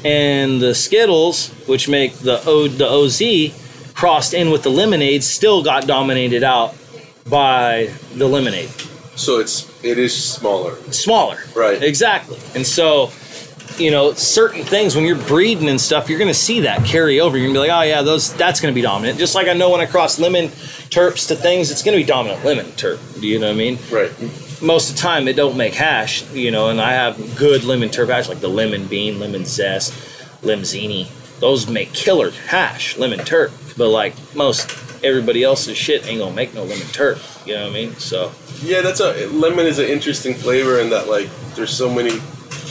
B: and the Zkittles, which make the o, the OZ, crossed in with the lemonade, still got dominated out by the lemonade
A: so it's it is smaller,
B: smaller.
A: Right.
B: Exactly. And so you know, certain things when you're breeding and stuff, you're going to see that carry over. You're going to be like, oh yeah, those that's going to be dominant. Just like I know when I cross lemon terps to things, it's going to be dominant lemon terp. Do you know what I mean?
A: Right.
B: Most of the time, it don't make hash. You know, and I have good lemon terp hash like the lemon bean, lemon zest, lemzini. Those make killer hash, lemon terp. But like most everybody else's shit ain't gonna make no lemon terp. You know what I mean? So
A: Yeah, that's a lemon is an interesting flavor in that like there's so many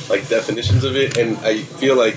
A: like definitions of it, and I feel like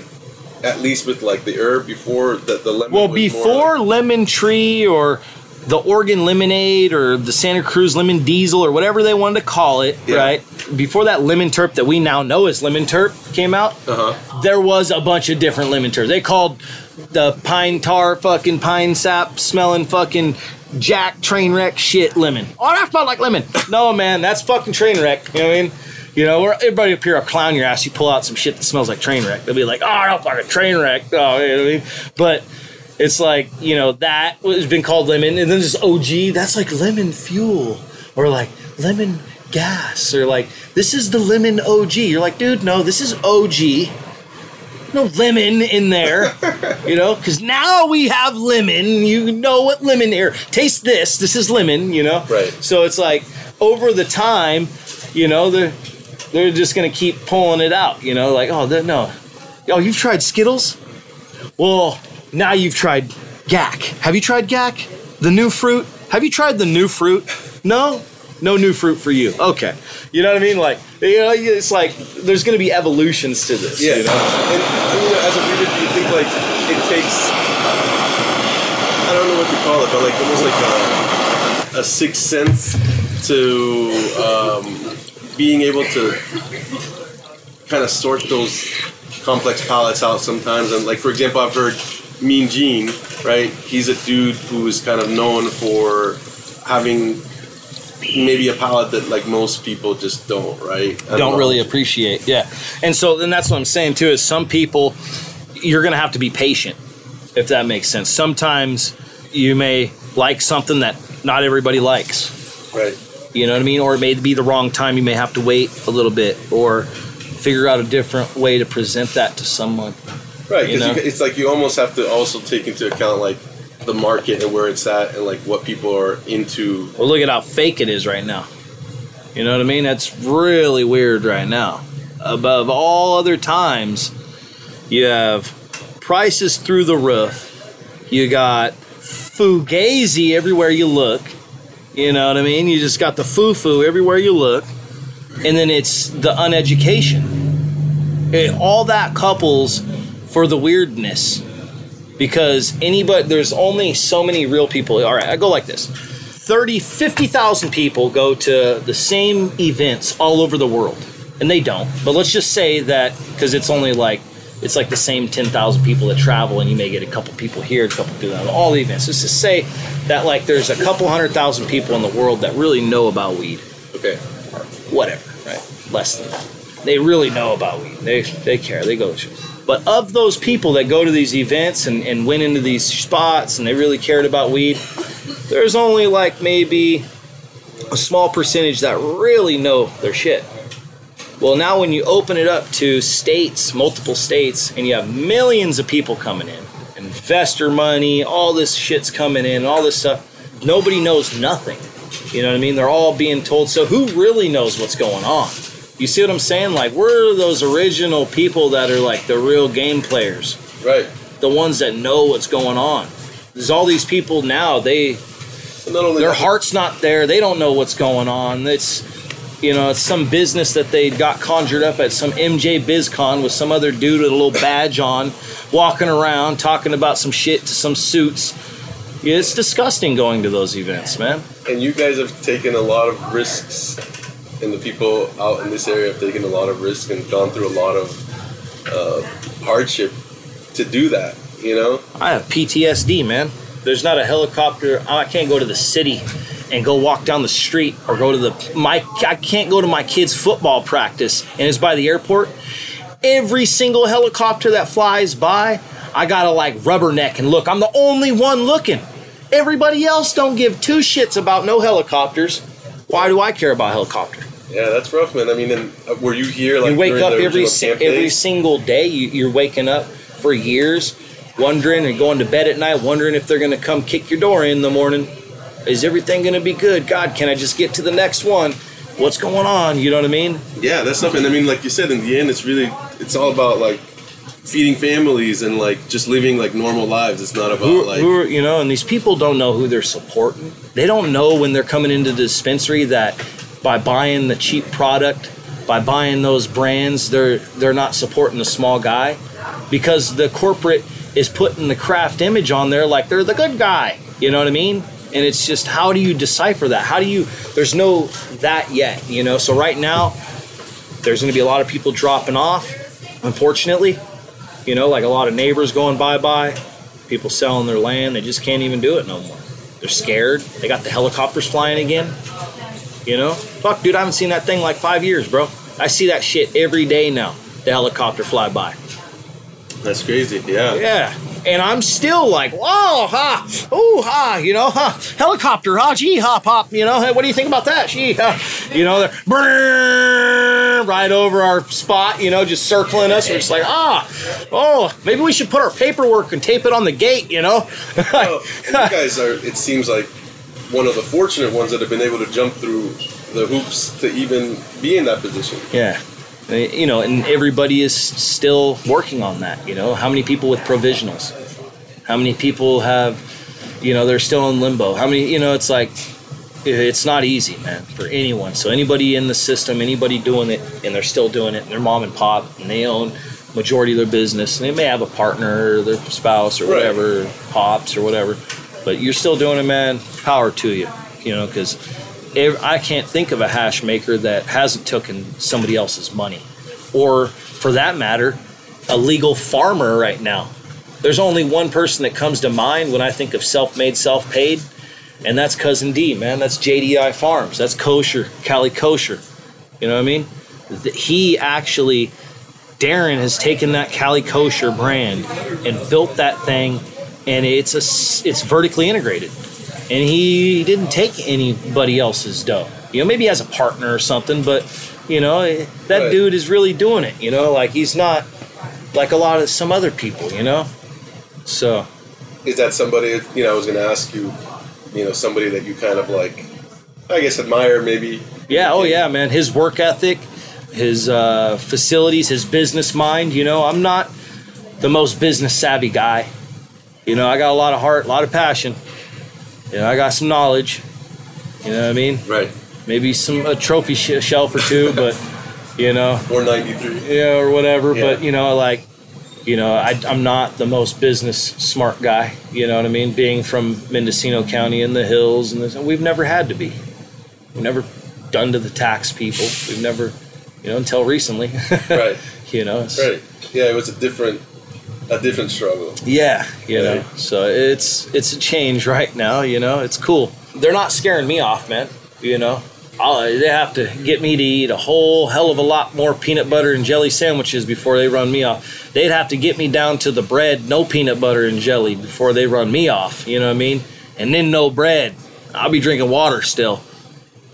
A: at least with like the herb before that the lemon.
B: Well, before
A: like-
B: Lemon Tree or the Oregon Lemonade or the Santa Cruz Lemon Diesel or whatever they wanted to call it,
A: Yeah.
B: right? Before that lemon terp that we now know as lemon terp came out,
A: uh-huh.
B: there was a bunch of different lemon terps. They called the pine tar fucking pine sap smelling fucking jack train wreck shit lemon. Oh, that smelled like lemon. no, man, that's fucking train wreck. You know what I mean? You know, everybody up here will clown your ass. You pull out some shit that smells like train wreck. They'll be like, oh, no fucking train wreck. Oh, you know what I mean? But it's like, you know, that has been called lemon. And then just OG, that's like lemon fuel or like lemon gas or like, this is the lemon OG. You're like, dude, no, this is OG no lemon in there, you know, because now we have lemon. You know what lemon here? Taste this. This is lemon, you know.
A: Right.
B: So it's like over the time, you know, they're they're just gonna keep pulling it out, you know, like oh no, oh you've tried Zkittles, well now you've tried GAC. Have you tried GAC? The new fruit? Have you tried the new fruit? No, no new fruit for you. Okay, you know what I mean? Like you know, it's like there's gonna be evolutions to this.
A: Yeah,
B: you know?
A: and, and you know, as a reader, do you think like it takes? I don't know what to call it, but like almost like a, a sixth sense to um, being able to kind of sort those complex palates out sometimes. And like for example, I've heard Mean Gene, right? He's a dude who is kind of known for having maybe a palate that like most people just don't, right?
B: Don't
A: know.
B: really appreciate. Yeah, and so then that's what I'm saying too. Is some people you're gonna have to be patient, if that makes sense. Sometimes you may like something that not everybody likes.
A: right.
B: You know what I mean? Or it may be the wrong time. You may have to wait a little bit, or figure out a different way to present that to someone.
A: Right, because it's like you almost have to also take into account like the market and where it's at and like what people are into.
B: Well, look at how fake it is right now. You know what I mean? That's really weird right now. Above all other times, you have prices through the roof. You got fugazi everywhere you look. You know what I mean? You just got the foo foo everywhere you look. And then it's the uneducation. It, all that couples for the weirdness. Because anybody, there's only so many real people. All right, I go like this 30, 50,000 people go to the same events all over the world. And they don't. But let's just say that because it's only like, it's like the same 10,000 people that travel, and you may get a couple people here, a couple people at all the events. Let's just say that like there's a couple hundred thousand people in the world that really know about weed
A: Okay, Or
B: whatever, right? Less than that. They really know about weed. They they care. They go to shows. But of those people that go to these events and, and went into these spots and they really cared about weed, there's only like maybe a small percentage that really know their shit. Well, now when you open it up to states, multiple states, and you have millions of people coming in, investor money, all this shit's coming in, all this stuff, nobody knows nothing. You know what I mean? They're all being told. So who really knows what's going on? You see what I'm saying? Like we're those original people that are like the real game players,
A: right.
B: the ones that know what's going on. There's all these people now. They their heart's not there. They don't know what's going on. It's you know, it's some business that they got conjured up at some MJ BizCon with some other dude with a little badge on, walking around talking about some shit to some suits. Yeah, it's disgusting going to those events, man.
A: and you guys have taken a lot of risks, and the people out in this area have taken a lot of risk and gone through a lot of uh, hardship to do that. You know,
B: I have PTSD, man. There's not a helicopter. I can't go to the city and go walk down the street or go to the my. I can't go to my kid's football practice and it's by the airport. Every single helicopter that flies by, I gotta like rubberneck and look. I'm the only one looking. Everybody else don't give two shits about no helicopters. Why do I care about helicopter?
A: Yeah, that's rough, man. I mean, and uh, were you here? Like
B: you wake up every si- every single day. You, you're waking up for years, wondering and going to bed at night, wondering if they're going to come kick your door in the morning. Is everything going to be good? God, can I just get to the next one? What's going on? You know what I mean?
A: Yeah, that's. And I mean, like you said, in the end, it's really it's all about like feeding families and like just living like normal lives. It's not about
B: who,
A: like
B: who are, you know, and these people don't know who they're supporting. They don't know when they're coming into the dispensary that by buying the cheap product, by buying those brands, they're they're not supporting the small guy because the corporate is putting the craft image on there like they're the good guy. You know what I mean? And it's just how do you decipher that? How do you? There's no that yet. You know. So right now, there's going to be a lot of people dropping off. Unfortunately, you know, like a lot of neighbors going bye bye, people selling their land. They just can't even do it no more. They're scared. They got the helicopters flying again. You know, fuck, dude, I haven't seen that thing like five years, bro. I see that shit every day now. The helicopter fly by.
A: that's crazy. Yeah.
B: Yeah. And I'm still like, whoa, ha, ooh, ha, you know, ha, helicopter, ha, gee, hop, hop, you know, hey, what do you think about that? Gee, ha, you know, they're right over our spot, you know, just circling us. We're just like, ah, oh, maybe we should put our paperwork and tape it on the gate, you know?
A: Well, you guys are. It seems like one of the fortunate ones that have been able to jump through the hoops to even be in that position.
B: Yeah. You know, and everybody is still working on that. You know, how many people with provisionals? How many people have, you know, they're still in limbo? How many, you know, it's like, it's not easy, man, for anyone. So anybody in the system, anybody doing it, and they're still doing it, and they're mom and pop, and they own majority of their business, and they may have a partner or their spouse or
A: Right.
B: whatever, pops or whatever, but you're still doing it, man. Power to you, you know, because I can't think of a hash maker that hasn't taken somebody else's money, or for that matter, a legal farmer right now. There's only one person that comes to mind when I think of self-made, self-paid, and that's Cousin D, man. That's JDI Farms. That's kosher, Cali kosher. You know what I mean? He actually, Darren has taken that Cali kosher brand and built that thing, and it's a, it's vertically integrated. And he didn't take anybody else's dough. You know, maybe he has a partner or something, but you know eh, that
A: Right.
B: dude is really doing it. You know, like he's not like a lot of some other people. You know, so
A: Is that somebody? You know, I was going to ask you. You know, somebody that you kind of like, I guess, admire maybe.
B: Yeah, oh yeah, man. His work ethic, his uh, facilities, his business mind. You know, I'm not the most business savvy guy. You know, I got a lot of heart, a lot of passion. You know, I got some knowledge. You know what I mean?
A: Right.
B: Maybe some a trophy sh- shelf or two, but *laughs* you know,
A: Or ninety three.
B: yeah, or whatever.
A: Yeah.
B: But you know, like, you know, I, I'm not the most business smart guy. You know what I mean? Being from Mendocino County in the hills, and this, we've never had to be. We've never done to the tax people. We've never, you know, until recently. *laughs*
A: Right.
B: you know.
A: Right. Yeah, it was a different, a different struggle.
B: Yeah, you know. So it's it's a change right now. You know, it's cool. They're not scaring me off, man. You know, I'll, they have to get me to eat a whole hell of a lot more peanut butter and jelly sandwiches before they run me off. They'd have to get me down to the bread, no peanut butter and jelly before they run me off. You know what I mean? And then no bread. I'll be drinking water still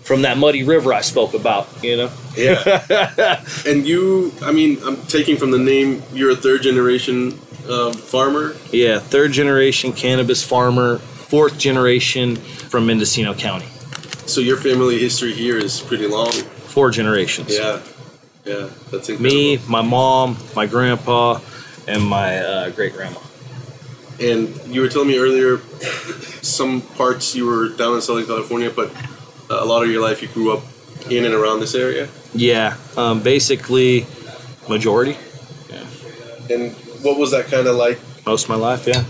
B: from that muddy river I spoke about. You know.
A: Yeah. *laughs* and you, I mean, I'm taking from the name. You're a third generation um, farmer.
B: Yeah, third generation cannabis farmer, fourth generation from Mendocino County.
A: So your family history here is pretty long.
B: Four generations.
A: Yeah. Yeah. That's incredible.
B: Me, my mom, my grandpa, and my uh, great grandma.
A: And you were telling me earlier, some parts you were down in Southern California, but a lot of your life you grew up in and around this area.
B: Yeah, um, basically, majority, Yeah.
A: And what was that kind of like?
B: most of my life. Yeah.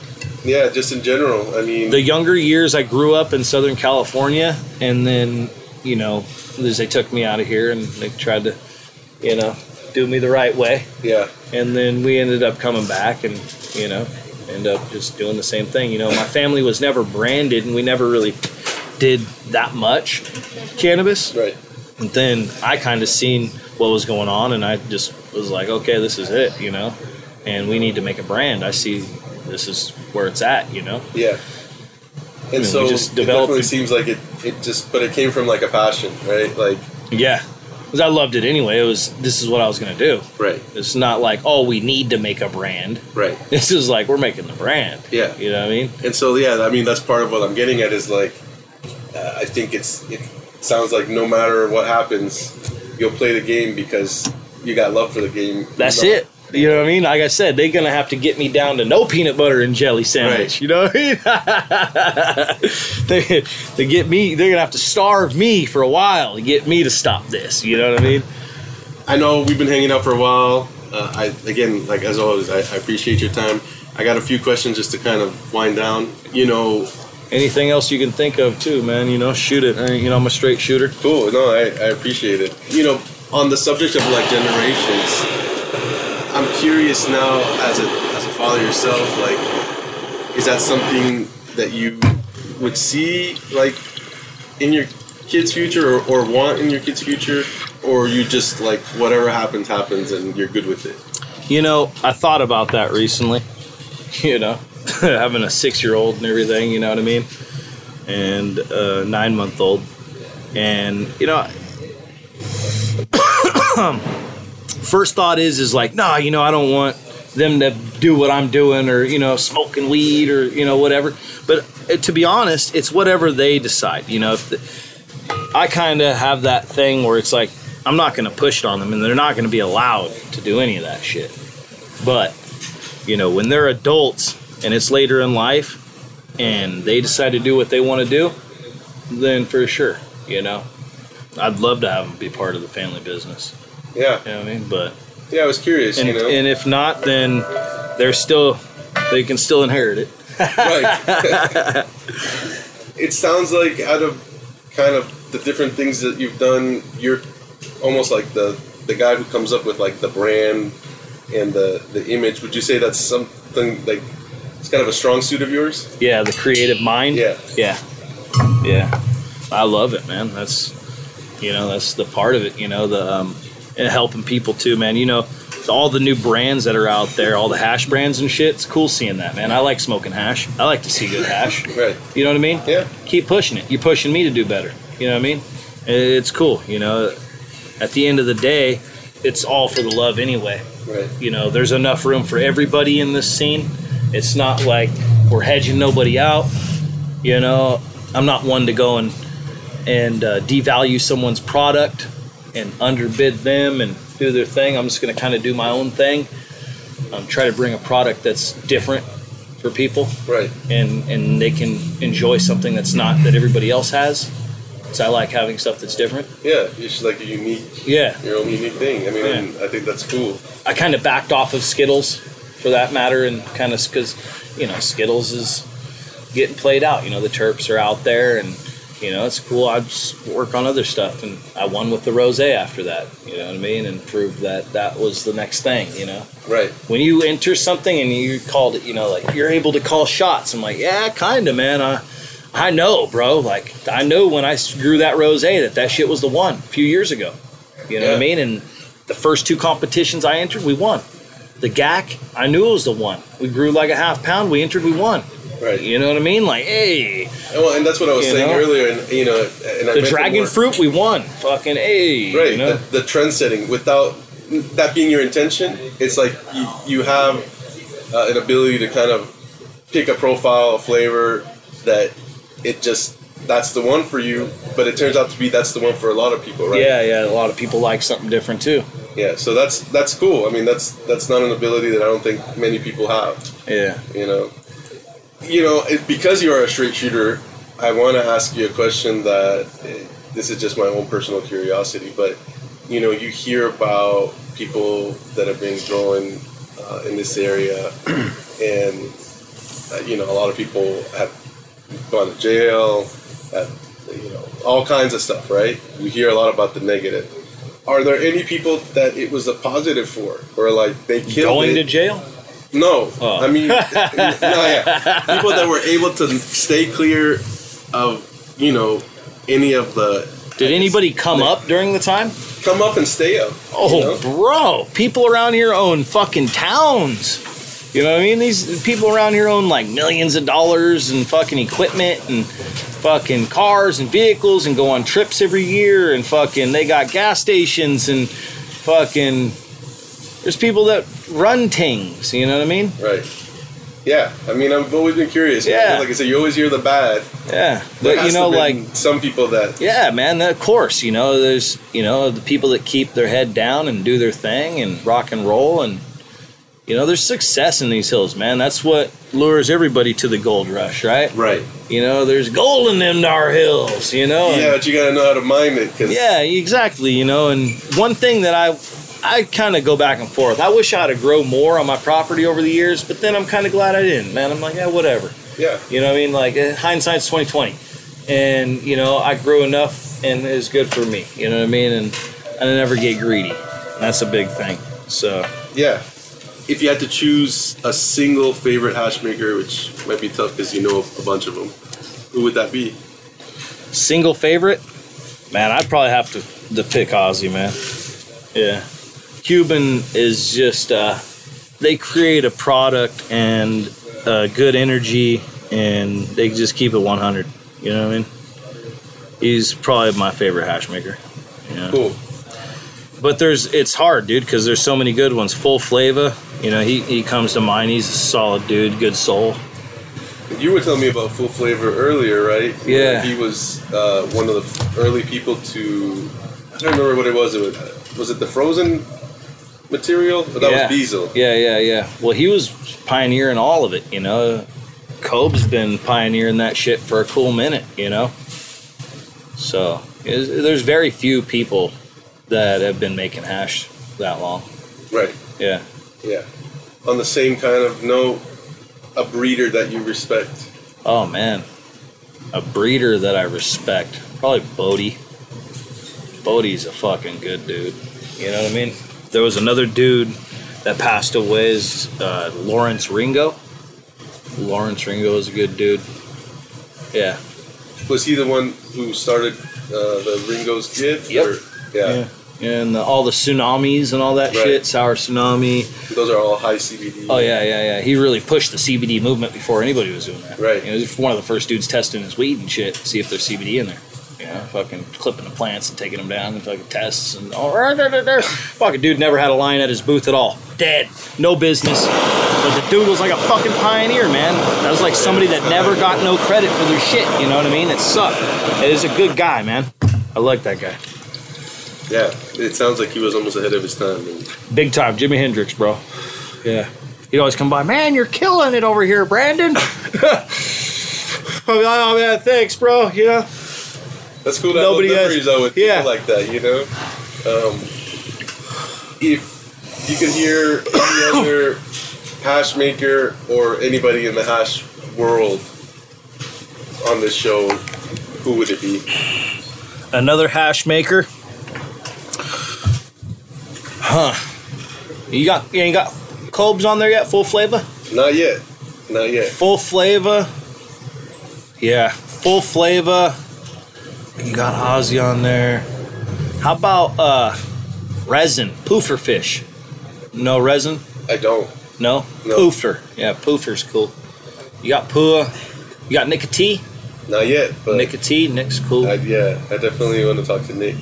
A: Yeah, just in general. I mean,
B: The younger years, I grew up in Southern California, and then you know, as they took me out of here, and they tried to, you know, do me the right way.
A: yeah,
B: and then we ended up coming back and you know end up just doing the same thing you know my family was never branded and we never really did that much cannabis
A: right.
B: and then i kind of seen what was going on and i just was like okay this is it you know and we need to make a brand i see this is where it's at you know
A: Yeah. And
B: we
A: so
B: just
A: it definitely
B: it.
A: seems like it, it just, but it came from like a passion, right? Like,
B: yeah because I loved it anyway. It was this is what I was gonna do.
A: Right.
B: It's not like oh we need to make a brand.
A: Right. *laughs*
B: This is like we're making the brand.
A: Yeah.
B: You know what I mean?
A: And so yeah, I mean that's part of what I'm getting at is like uh, I think it's it sounds like no matter what happens, you'll play the game because you got love for the game.
B: That's it. You know what I mean? Like I said, they're gonna have to get me down to no peanut butter and jelly sandwich.
A: Right.
B: You know what I mean? *laughs* they, they get me. They're gonna have to starve me for a while to get me to stop this. You know what I mean?
A: I know we've been hanging out for a while. Uh, I again, like as always, I, I appreciate your time. I got a few questions just to kind of wind down. You know,
B: Anything else you can think of too, man? You know, shoot it. I- You know, I'm a straight shooter.
A: cool. No, I, I appreciate it. You know, on the subject of like generations, curious now as a as a father yourself, like, is that something that you would see like in your kid's future or, or want in your kid's future, or you just like whatever happens happens and you're good with it?
B: You know, I thought about that recently. *laughs* You know, *laughs* having a six year old and everything, you know what I mean? And uh, a nine month old. And, you know, *coughs* *coughs* um, first thought is, is like, nah, you know, I don't want them to do what I'm doing or, you know, smoking weed or, you know, whatever. But uh, to be honest, it's whatever they decide. You know, if the, I kind of have that thing where it's like, I'm not going to push it on them and they're not going to be allowed to do any of that shit. But, you know, when they're adults and it's later in life and they decide to do what they want to do, then for sure, you know, I'd love to have them be part of the family business.
A: Yeah,
B: You know what I mean? But,
A: yeah. I was curious.
B: and,
A: you know,
B: and if not, then they're still, they can still inherit it.
A: right. *laughs* *laughs* it sounds like out of kind of the different things that you've done, you're almost like the the guy who comes up with like the brand and the the image. Would you say that's something like it's kind of a strong suit of yours?
B: Yeah, the creative mind.
A: Yeah.
B: Yeah. Yeah. I love it, man. That's you know, that's the part of it, you know, the um and helping people too, man. You know, all the new brands that are out there, all the hash brands and shit, it's cool seeing that, man. I like smoking hash. I like to see good hash. *laughs*
A: Right.
B: You know what I mean?
A: Yeah.
B: Keep pushing it. You're pushing me to do better. You know what I mean? It's cool, you know. At the end of the day, it's all for the love anyway
A: Right.
B: you know there's enough room for everybody in this scene it's not like we're hedging nobody out you know i'm not one to go and and uh, devalue someone's product and underbid them and do their thing i'm just going to kind of do my own thing um, try to bring a product that's different for people
A: Right.
B: and and they can enjoy something that's not that everybody else has so i like having stuff that's different
A: Yeah. It's like a unique,
B: yeah
A: your own unique thing. I mean, and I think that's cool.
B: I kind of backed off of Zkittles for that matter, and kind of because you know Zkittles is getting played out. You know the Terps are out there, and you know it's cool. I just work on other stuff, and I won with the rose after that. You know what I mean, and proved that that was the next thing. You know,
A: Right.
B: when you enter something and you called it, you know, like you're able to call shots. I'm like, yeah, kind of, man. I I know, bro. Like I know when I grew that rose that that shit was the one a few years ago. You know what I mean? And the first two competitions I entered, we won. The GAC, I knew it was the one. We grew like a half pound. We entered, we won.
A: Right.
B: You know what I mean? Like, hey,
A: And, well, and that's what I was saying
B: know?
A: earlier. And you know, and I
B: the dragon
A: more-
B: fruit, we won. Fucking hey,
A: right
B: You know?
A: the, the trend setting without that being your intention it's like you, you have uh, an ability to kind of pick a profile a flavor that it just that's the one for you but it turns out to be that's the one for a lot of people right
B: Yeah, yeah. A lot of people like something different too.
A: yeah so that's that's cool i mean that's that's not an ability that i don't think many people have
B: Yeah.
A: you know you know it, because you are a straight shooter i want to ask you a question that this is just my own personal curiosity but you know you hear about people that have been growing uh, in this area *clears throat* and uh, you know a lot of people have gone to jail have you know all kinds of stuff right? You hear a lot about the negative. Are there any people that it was a positive for or like they killed
B: Going
A: it?
B: to jail?
A: No,
B: Oh.
A: I mean, no, yeah. people that were able to stay clear of, you know, any of the.
B: Did anybody come up during the time?
A: come up and stay up?
B: Oh,
A: you know?
B: bro, people around here own fucking towns. You know what I mean? These people around here own like millions of dollars and fucking equipment and fucking cars and vehicles and go on trips every year and fucking they got gas stations and fucking there's people that run things, you know what I mean?
A: Right. Yeah. I mean, I've always been curious.
B: Yeah.
A: Like I said, you always hear the bad.
B: Yeah.
A: There
B: But you know like
A: some people that.
B: Yeah, man, of course, you know, there's, you know, the people that keep their head down and do their thing and rock and roll and you know, there's success in these hills, man. That's what lures everybody to the gold rush, right?
A: Right.
B: You know, there's gold in them dar hills, you know. and-
A: Yeah, but you gotta know how to mine it. Cause
B: yeah, exactly, you know, and one thing that I I kind of go back and forth. I wish I had to grow more on my property over the years, but then I'm kind of glad I didn't, man. I'm like, yeah, whatever.
A: yeah.
B: You know what I mean? Like eh, hindsight's twenty twenty, and you know I grew enough, and it's good for me. You know what I mean? And I never get greedy. And that's a big thing. So
A: Yeah. If you had to choose a single favorite hash maker, which might be tough because you know a bunch of them, who would that be?
B: single favorite, man, I'd probably have to to pick Ozzy, man. Yeah, Cuban is just uh, they create a product and uh, good energy, and they just keep it one hundred. You know what I mean? He's probably my favorite hash maker. Yeah.
A: Cool.
B: But there's it's hard, dude, because there's so many good ones. Full flavor, you know, he, he comes to mind. He's a solid dude, good soul.
A: You were telling me about Full Flavor earlier, right? Where
B: Yeah.
A: He was uh, one of the early people to. I don't remember what it was. It was, was it the frozen material? But that
B: yeah.
A: was Diesel.
B: Yeah, yeah, yeah. Well, he was pioneering all of it, you know. Cobe's been pioneering that shit for a cool minute, you know. So there's very few people that have been making hash that long.
A: Right.
B: Yeah.
A: Yeah. On the same kind of note, a breeder that you respect.
B: Oh man, a breeder that I respect, probably Bodhi. Bodhi's a fucking good dude. You know what I mean? There was another dude that passed away, is uh, Lawrence Ringo. Lawrence Ringo is a good dude. Yeah.
A: Was he the one who started uh, the Ringo's Kid?
B: Yep.
A: Or- yeah.
B: Yeah. And the, all the tsunamis and all that
A: Right.
B: shit, sour tsunami.
A: Those are all high CBD.
B: Oh yeah, yeah, yeah. He really pushed the CBD movement before anybody was doing that.
A: Right.
B: You know, he's one of the first dudes testing his weed and shit, see if there's CBD in there. You know, fucking clipping the plants and taking them down and fucking tests and oh, all. Fucking dude never had a line at his booth at all. Dead. No business. But the dude was like a fucking pioneer, man. That was like somebody that never got no credit for their shit. You know what I mean? It sucked. It is a good guy, man. I like that guy.
A: Yeah. It sounds like he was almost ahead of his time. And
B: Big time, Jimi Hendrix, bro. Yeah. He'd always come by, man, you're killing it over here, Brandon. *laughs* oh, man, thanks, bro. You know?
A: That's cool to
B: Nobody
A: have
B: has-
A: those memories though with people
B: yeah.
A: like that, you know. Um, if you could hear any *coughs* other hash maker or anybody in the hash world on this show, who would it be?
B: Another hash maker. Huh. You got, you got Cobes on there yet? Full flavor?
A: Not yet. Not yet.
B: Full flavor. Yeah, full flavor. You got Ozzy on there. How about uh resin? Poofer fish. No resin?
A: I don't.
B: No?
A: No.
B: Poofer. Yeah, Poofer's cool. You got Pua. You got Nicotine.
A: Not yet. But
B: Nicotine. Nick's cool.
A: I, yeah, I definitely want to talk to Nick.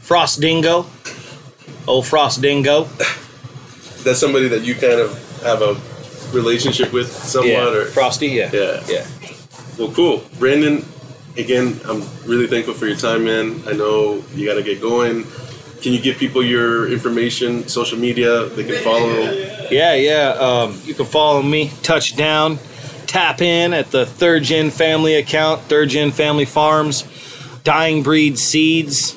B: Frost Dingo. Old Frost Dingo.
A: That's somebody that you kind of have a relationship with somewhat,
B: yeah.
A: or
B: Frosty, yeah.
A: Yeah.
B: Yeah.
A: Well, cool. Brandon, again, I'm really thankful for your time, man. I know you got to get going. Can you give people your information, social media, they can follow?
B: Yeah, yeah. Um, you can follow me, touchdown, tap in at the Third Gen Family account, Third Gen Family Farms, Dying Breed Seeds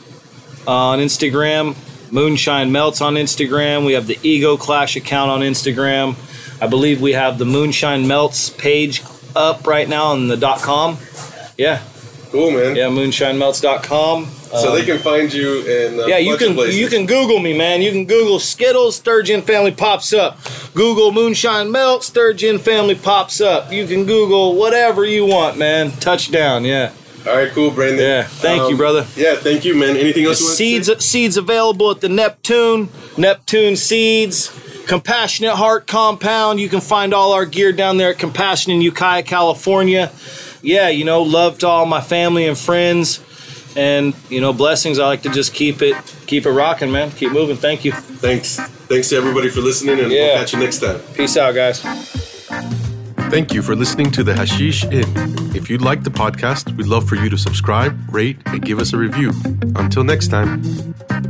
B: on Instagram, Moonshine Melts on Instagram. We have the Ego Clash account on Instagram. I believe we have the Moonshine Melts page up right now on the com. Yeah,
A: Cool, man.
B: yeah, moonshinemelts.com.
A: So
B: Um,
A: they can find you in a
B: yeah, you can you can Google me, man. You can Google Zkittles, Sturgeon Family pops up. Google Moonshine Melts, Third Gen Family pops up. You can Google whatever you want, man. Touchdown, yeah.
A: All right, cool, Brandon.
B: Yeah, thank you, brother.
A: Yeah, thank you, man. Anything else? you want to
B: Seeds
A: say?
B: seeds available at the Neptune, Neptune Seeds, Compassionate Heart Compound. You can find all our gear down there at Compassion in Ukiah, California. Yeah, you know, love to all my family and friends, and you know, blessings. I like to just keep it keep it rocking, man. Keep moving. Thank you.
A: Thanks. Thanks to everybody for listening, and
B: Yeah.
A: we'll catch you next time.
B: Peace out, guys.
A: Thank you for listening to the Hashish Inn. If you like the podcast, we'd love for you to subscribe, rate, and give us a review. Until next time.